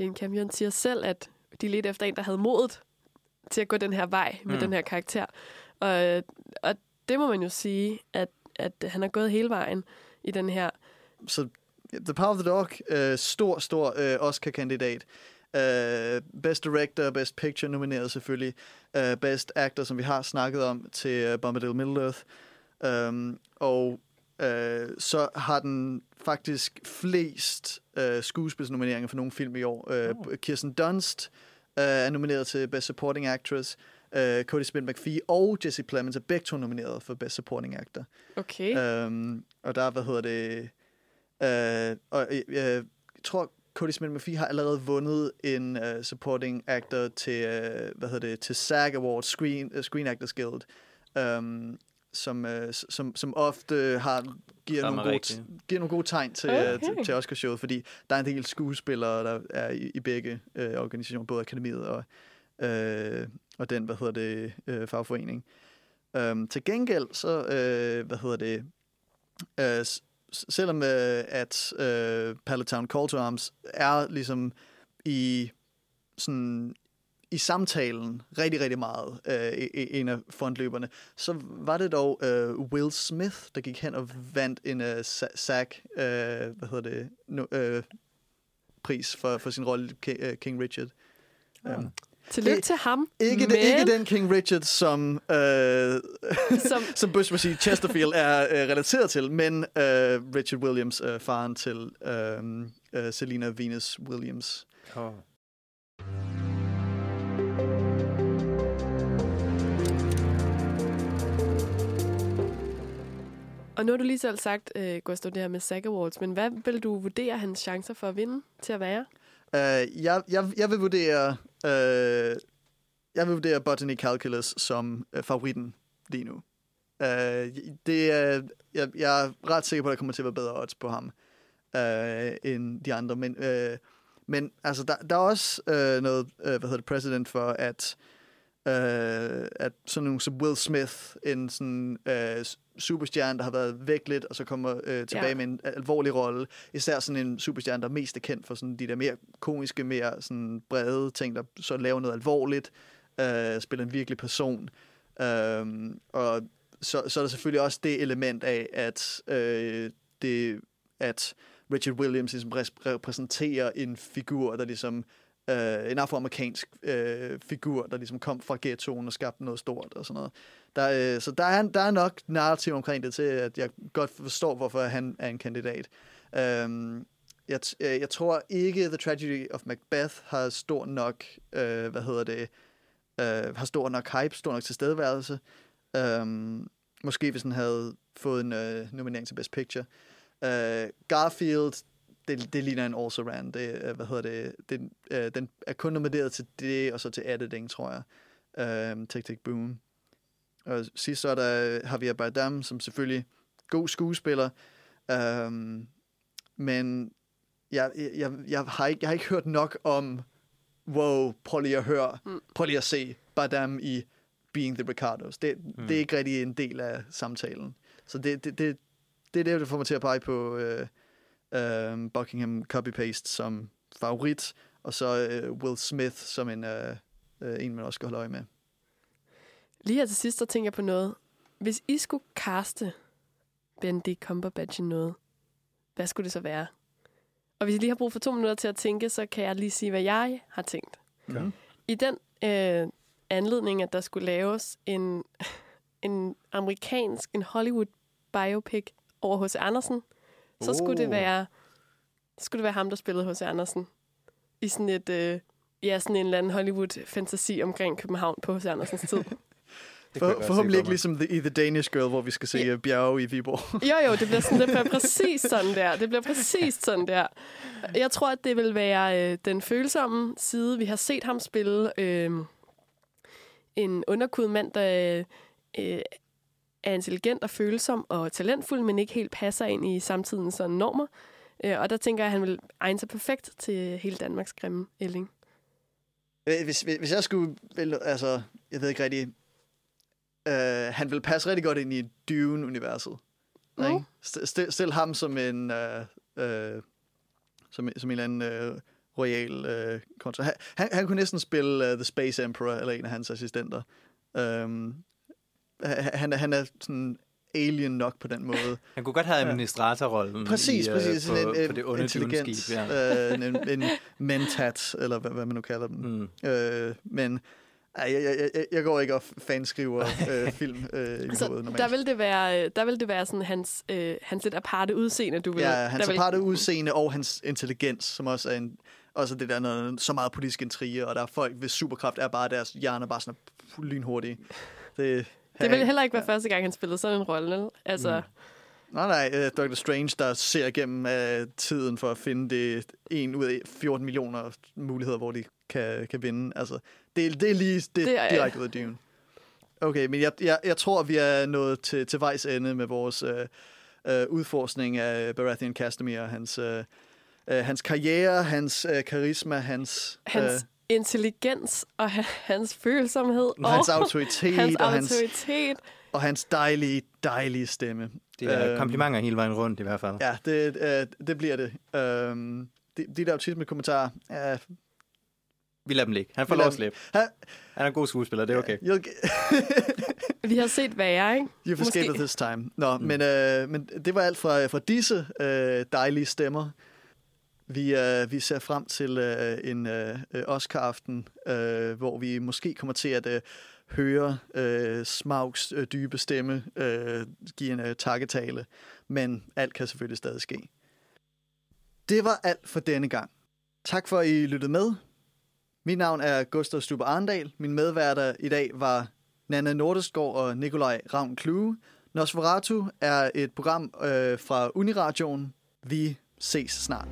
Jane Campion siger selv, at de ledte efter en, der havde modet til at gå den her vej med
Mm.
mm. den her karakter. Og, og det må man jo sige, at, at han har gået hele vejen i den her.
Så The Power of the Dog, øh, stor, stor øh, Oscar-kandidat. Øh, best Director, Best Picture nomineret selvfølgelig. Øh, best Actor, som vi har snakket om, til uh, Bombadil Middle-earth. Um, og øh, så har den faktisk flest øh, skuespilsnomineringer for nogle film i år. Øh, Kirsten Dunst øh, er nomineret til Best Supporting Actress. Øh, Cody Smith McPhee og Jesse Plemons er begge to nomineret for Best Supporting Actor.
Okay.
Um, og der, hvad hedder det... Uh, og øh, jeg tror, Cody Smith McPhee har allerede vundet en uh, supporting actor til, uh, hvad hedder det, til SAG Awards, Screen, uh, Screen Actors Guild, um, som, uh, som, som ofte har giver
er
nogle, gode,
rigtigt.
giver nogle gode tegn til,
Okay.
til, til Oscarshowet, fordi der er en del skuespillere, der er i, i begge uh, organisationer, både akademiet og, uh, og den, hvad hedder det, uh, fagforening. Um, til gengæld, så, uh, hvad hedder det, uh, selvom uh, at uh, Palatown Call to Arms er ligesom i sådan i samtalen rigtig, rigtig meget uh, en af frontløberne, så var det dog uh, Will Smith, der gik hen og vandt en uh, SAG, uh, hvad hedder det, no, uh, pris for, for sin rolle uh, King Richard. Um,
Tillykke til ham.
ikke,
men,
den, ikke den King Richard, som, øh, som, som Bush vil sige, Chesterfield er øh, relateret til, men øh, Richard Williams, øh, faren til øh, øh, Selena Venus Williams.
Oh.
Og nu har du lige selv sagt, øh, Gustav, det her med SAG Awards, men hvad vil du vurdere hans chancer for at vinde til at være?
Øh, jeg, jeg, jeg vil vurdere, øh, jeg vil vurdere Botany Calculus som uh, favoritten lige nu. Øh, det er, jeg, jeg er ret sikker på, at der kommer til at være bedre odds på ham øh, end de andre, men, uh, Men altså, der, der er også uh, noget, uh, hvad hedder det, president for, at, øh, at sådan nogle som Will Smith, en sådan øh, superstjerne, der har været væk lidt, og så kommer øh, tilbage
Ja.
med en alvorlig rolle. Især sådan en superstjerne, der mest er kendt for sådan de der mere komiske, mere sådan brede ting, der så laver noget alvorligt, øh, spiller en virkelig person. Øh, og så, så er der selvfølgelig også det element af, at øh, det, at Richard Williams ligesom repræsenterer en figur, der ligesom øh, Øh, en afroamerikansk øh, figur, der ligesom kom fra ghettoen og skabte noget stort og sådan noget. Der, øh, så der er, der er nok narrativ omkring det til, at jeg godt forstår, hvorfor han er en kandidat. Øhm, jeg, t- øh, jeg tror ikke, The Tragedy of Macbeth har stor nok, øh, hvad hedder det, øh, har stor nok hype, stor nok tilstedeværelse. Øhm, måske hvis den havde fået en øh, nominering til Best Picture. Øh, Garfield, det, det ligner en also ran. Det, øh, hvad hedder det, den, øh, den er kun nomineret til det, og så til editing, tror jeg. Øh, Tick Tick Boom. Og sidst så er der Javier Bardem, som selvfølgelig god skuespiller. Um, men jeg, jeg, jeg, har ikke, jeg har ikke hørt nok om, wow, prøv lige at høre, mm. prøv lige at se Bardem i Being the Ricardos. Det, mm. det er ikke rigtig en del af samtalen. Så det, det, det, det er det, der får mig til at pege på øh, øh, Buckingham Copy-Paste som favorit, og så øh, Will Smith som en, øh, øh, en, man også skal holde øje med.
Lige her til sidst, så tænker jeg på noget. Hvis I skulle kaste Benedict Cumberbatch i noget, hvad skulle det så være? Og hvis I lige har brug for to minutter til at tænke, så kan jeg lige sige, hvad jeg har tænkt.
Okay.
I den øh, anledning, at der skulle laves en, en amerikansk, en Hollywood biopic over H.C. Andersen, så skulle det
Oh.
være skulle det være ham, der spillede H.C. Andersen. I sådan et, øh, ja, sådan en eller anden Hollywood-fantasi omkring København på H.C. Andersens tid.
For, forhåbentlig ikke ligesom the, i The Danish Girl, hvor vi skal se yeah. bjerge i Viborg.
Jo, jo, det bliver, sådan, det bliver præcis sådan der. Det bliver præcis sådan der. Jeg tror, at det vil være øh, den følsomme side. Vi har set ham spille øh, en underkud mand, der øh, er intelligent og følsom og talentfuld, men ikke helt passer ind i samtidens sådan normer. Øh, og der tænker jeg, at han vil egne sig perfekt til hele Danmarks grimme ælling.
Hvis, hvis hvis jeg skulle, vel, altså, jeg ved ikke rigtig, øh, han vil passe rigtig godt ind i Dune-universet.
Mm.
Ikke? St- Stil, stil ham som en, øh, øh, som, som en eller anden øh, royal øh, kontra. Han, han, han kunne næsten spille uh, The Space Emperor, eller en af hans assistenter. Um, han, er- han er sådan alien nok på den måde.
Han kunne godt have administratorrollen
Præcis,
i,
præcis.
på,
Sådan en,
på det
en
onde
intelligent,
dunskib. Ja.
øh, en, en, en mentat, eller hvad, hvad man nu kalder dem. Mm. Øh, men ej, jeg, jeg, jeg, går ikke og fanskriver øh, film øh, i
Altså,
hovedet normalt.
der vil det være, der vil det være sådan hans, øh, hans lidt aparte udseende, du vil...
Ja, hans
der vil-
aparte udseende og hans intelligens, som også er en, også det der noget, så meget politisk intrige, og der er folk, hvis superkraft er bare deres hjerner bare sådan lynhurtige. Det,
Det vil heller ikke være første gang, han spillede sådan en rolle. Altså,
Mm. Nej, nej, uh, Dr. Strange, der ser igennem uh, tiden for at finde det en ud af 14 millioner muligheder, hvor de kan, kan vinde. Altså, det, det er lige det,
Det er-
direkte ud af Dune. Okay, men jeg, jeg, jeg tror, vi er nået til, til vejs ende med vores uh, uh, udforskning af Baratheon Castamere, hans, uh, uh, hans karriere, hans uh, karisma, hans...
hans
øh,
intelligens og ha- hans følsomhed.
Og hans autoritet,
Hans
og hans-
autoritet.
og hans dejlige, dejlige stemme.
Det er
Øhm,
komplimenter hele vejen rundt i hvert fald.
Ja, det, øh, det bliver det. Øhm, de, de der autisme-kommentarer, ja,
Vi lader dem ligge. Han får lov at slippe.
Han,
Han er en god skuespiller, det er okay.
Vi har set værre, ikke?
You've escaped this time. Nå, mm. men, øh, men det var alt fra, fra disse øh, dejlige stemmer. Vi, øh, vi ser frem til øh, en øh, Oscar-aften, øh, hvor vi måske kommer til at øh, høre øh, Smaugs øh, dybe stemme øh, give en øh, takketale. Men alt kan selvfølgelig stadig ske. Det var alt for denne gang. Tak for, at I lyttede med. Mit navn er Gustav Stube Arndal. Min medværter i dag var Nana Nordesgaard og Nikolaj Ravn Kluge. Nosferatu er et program øh, fra Uniradioen. Vi ses snart.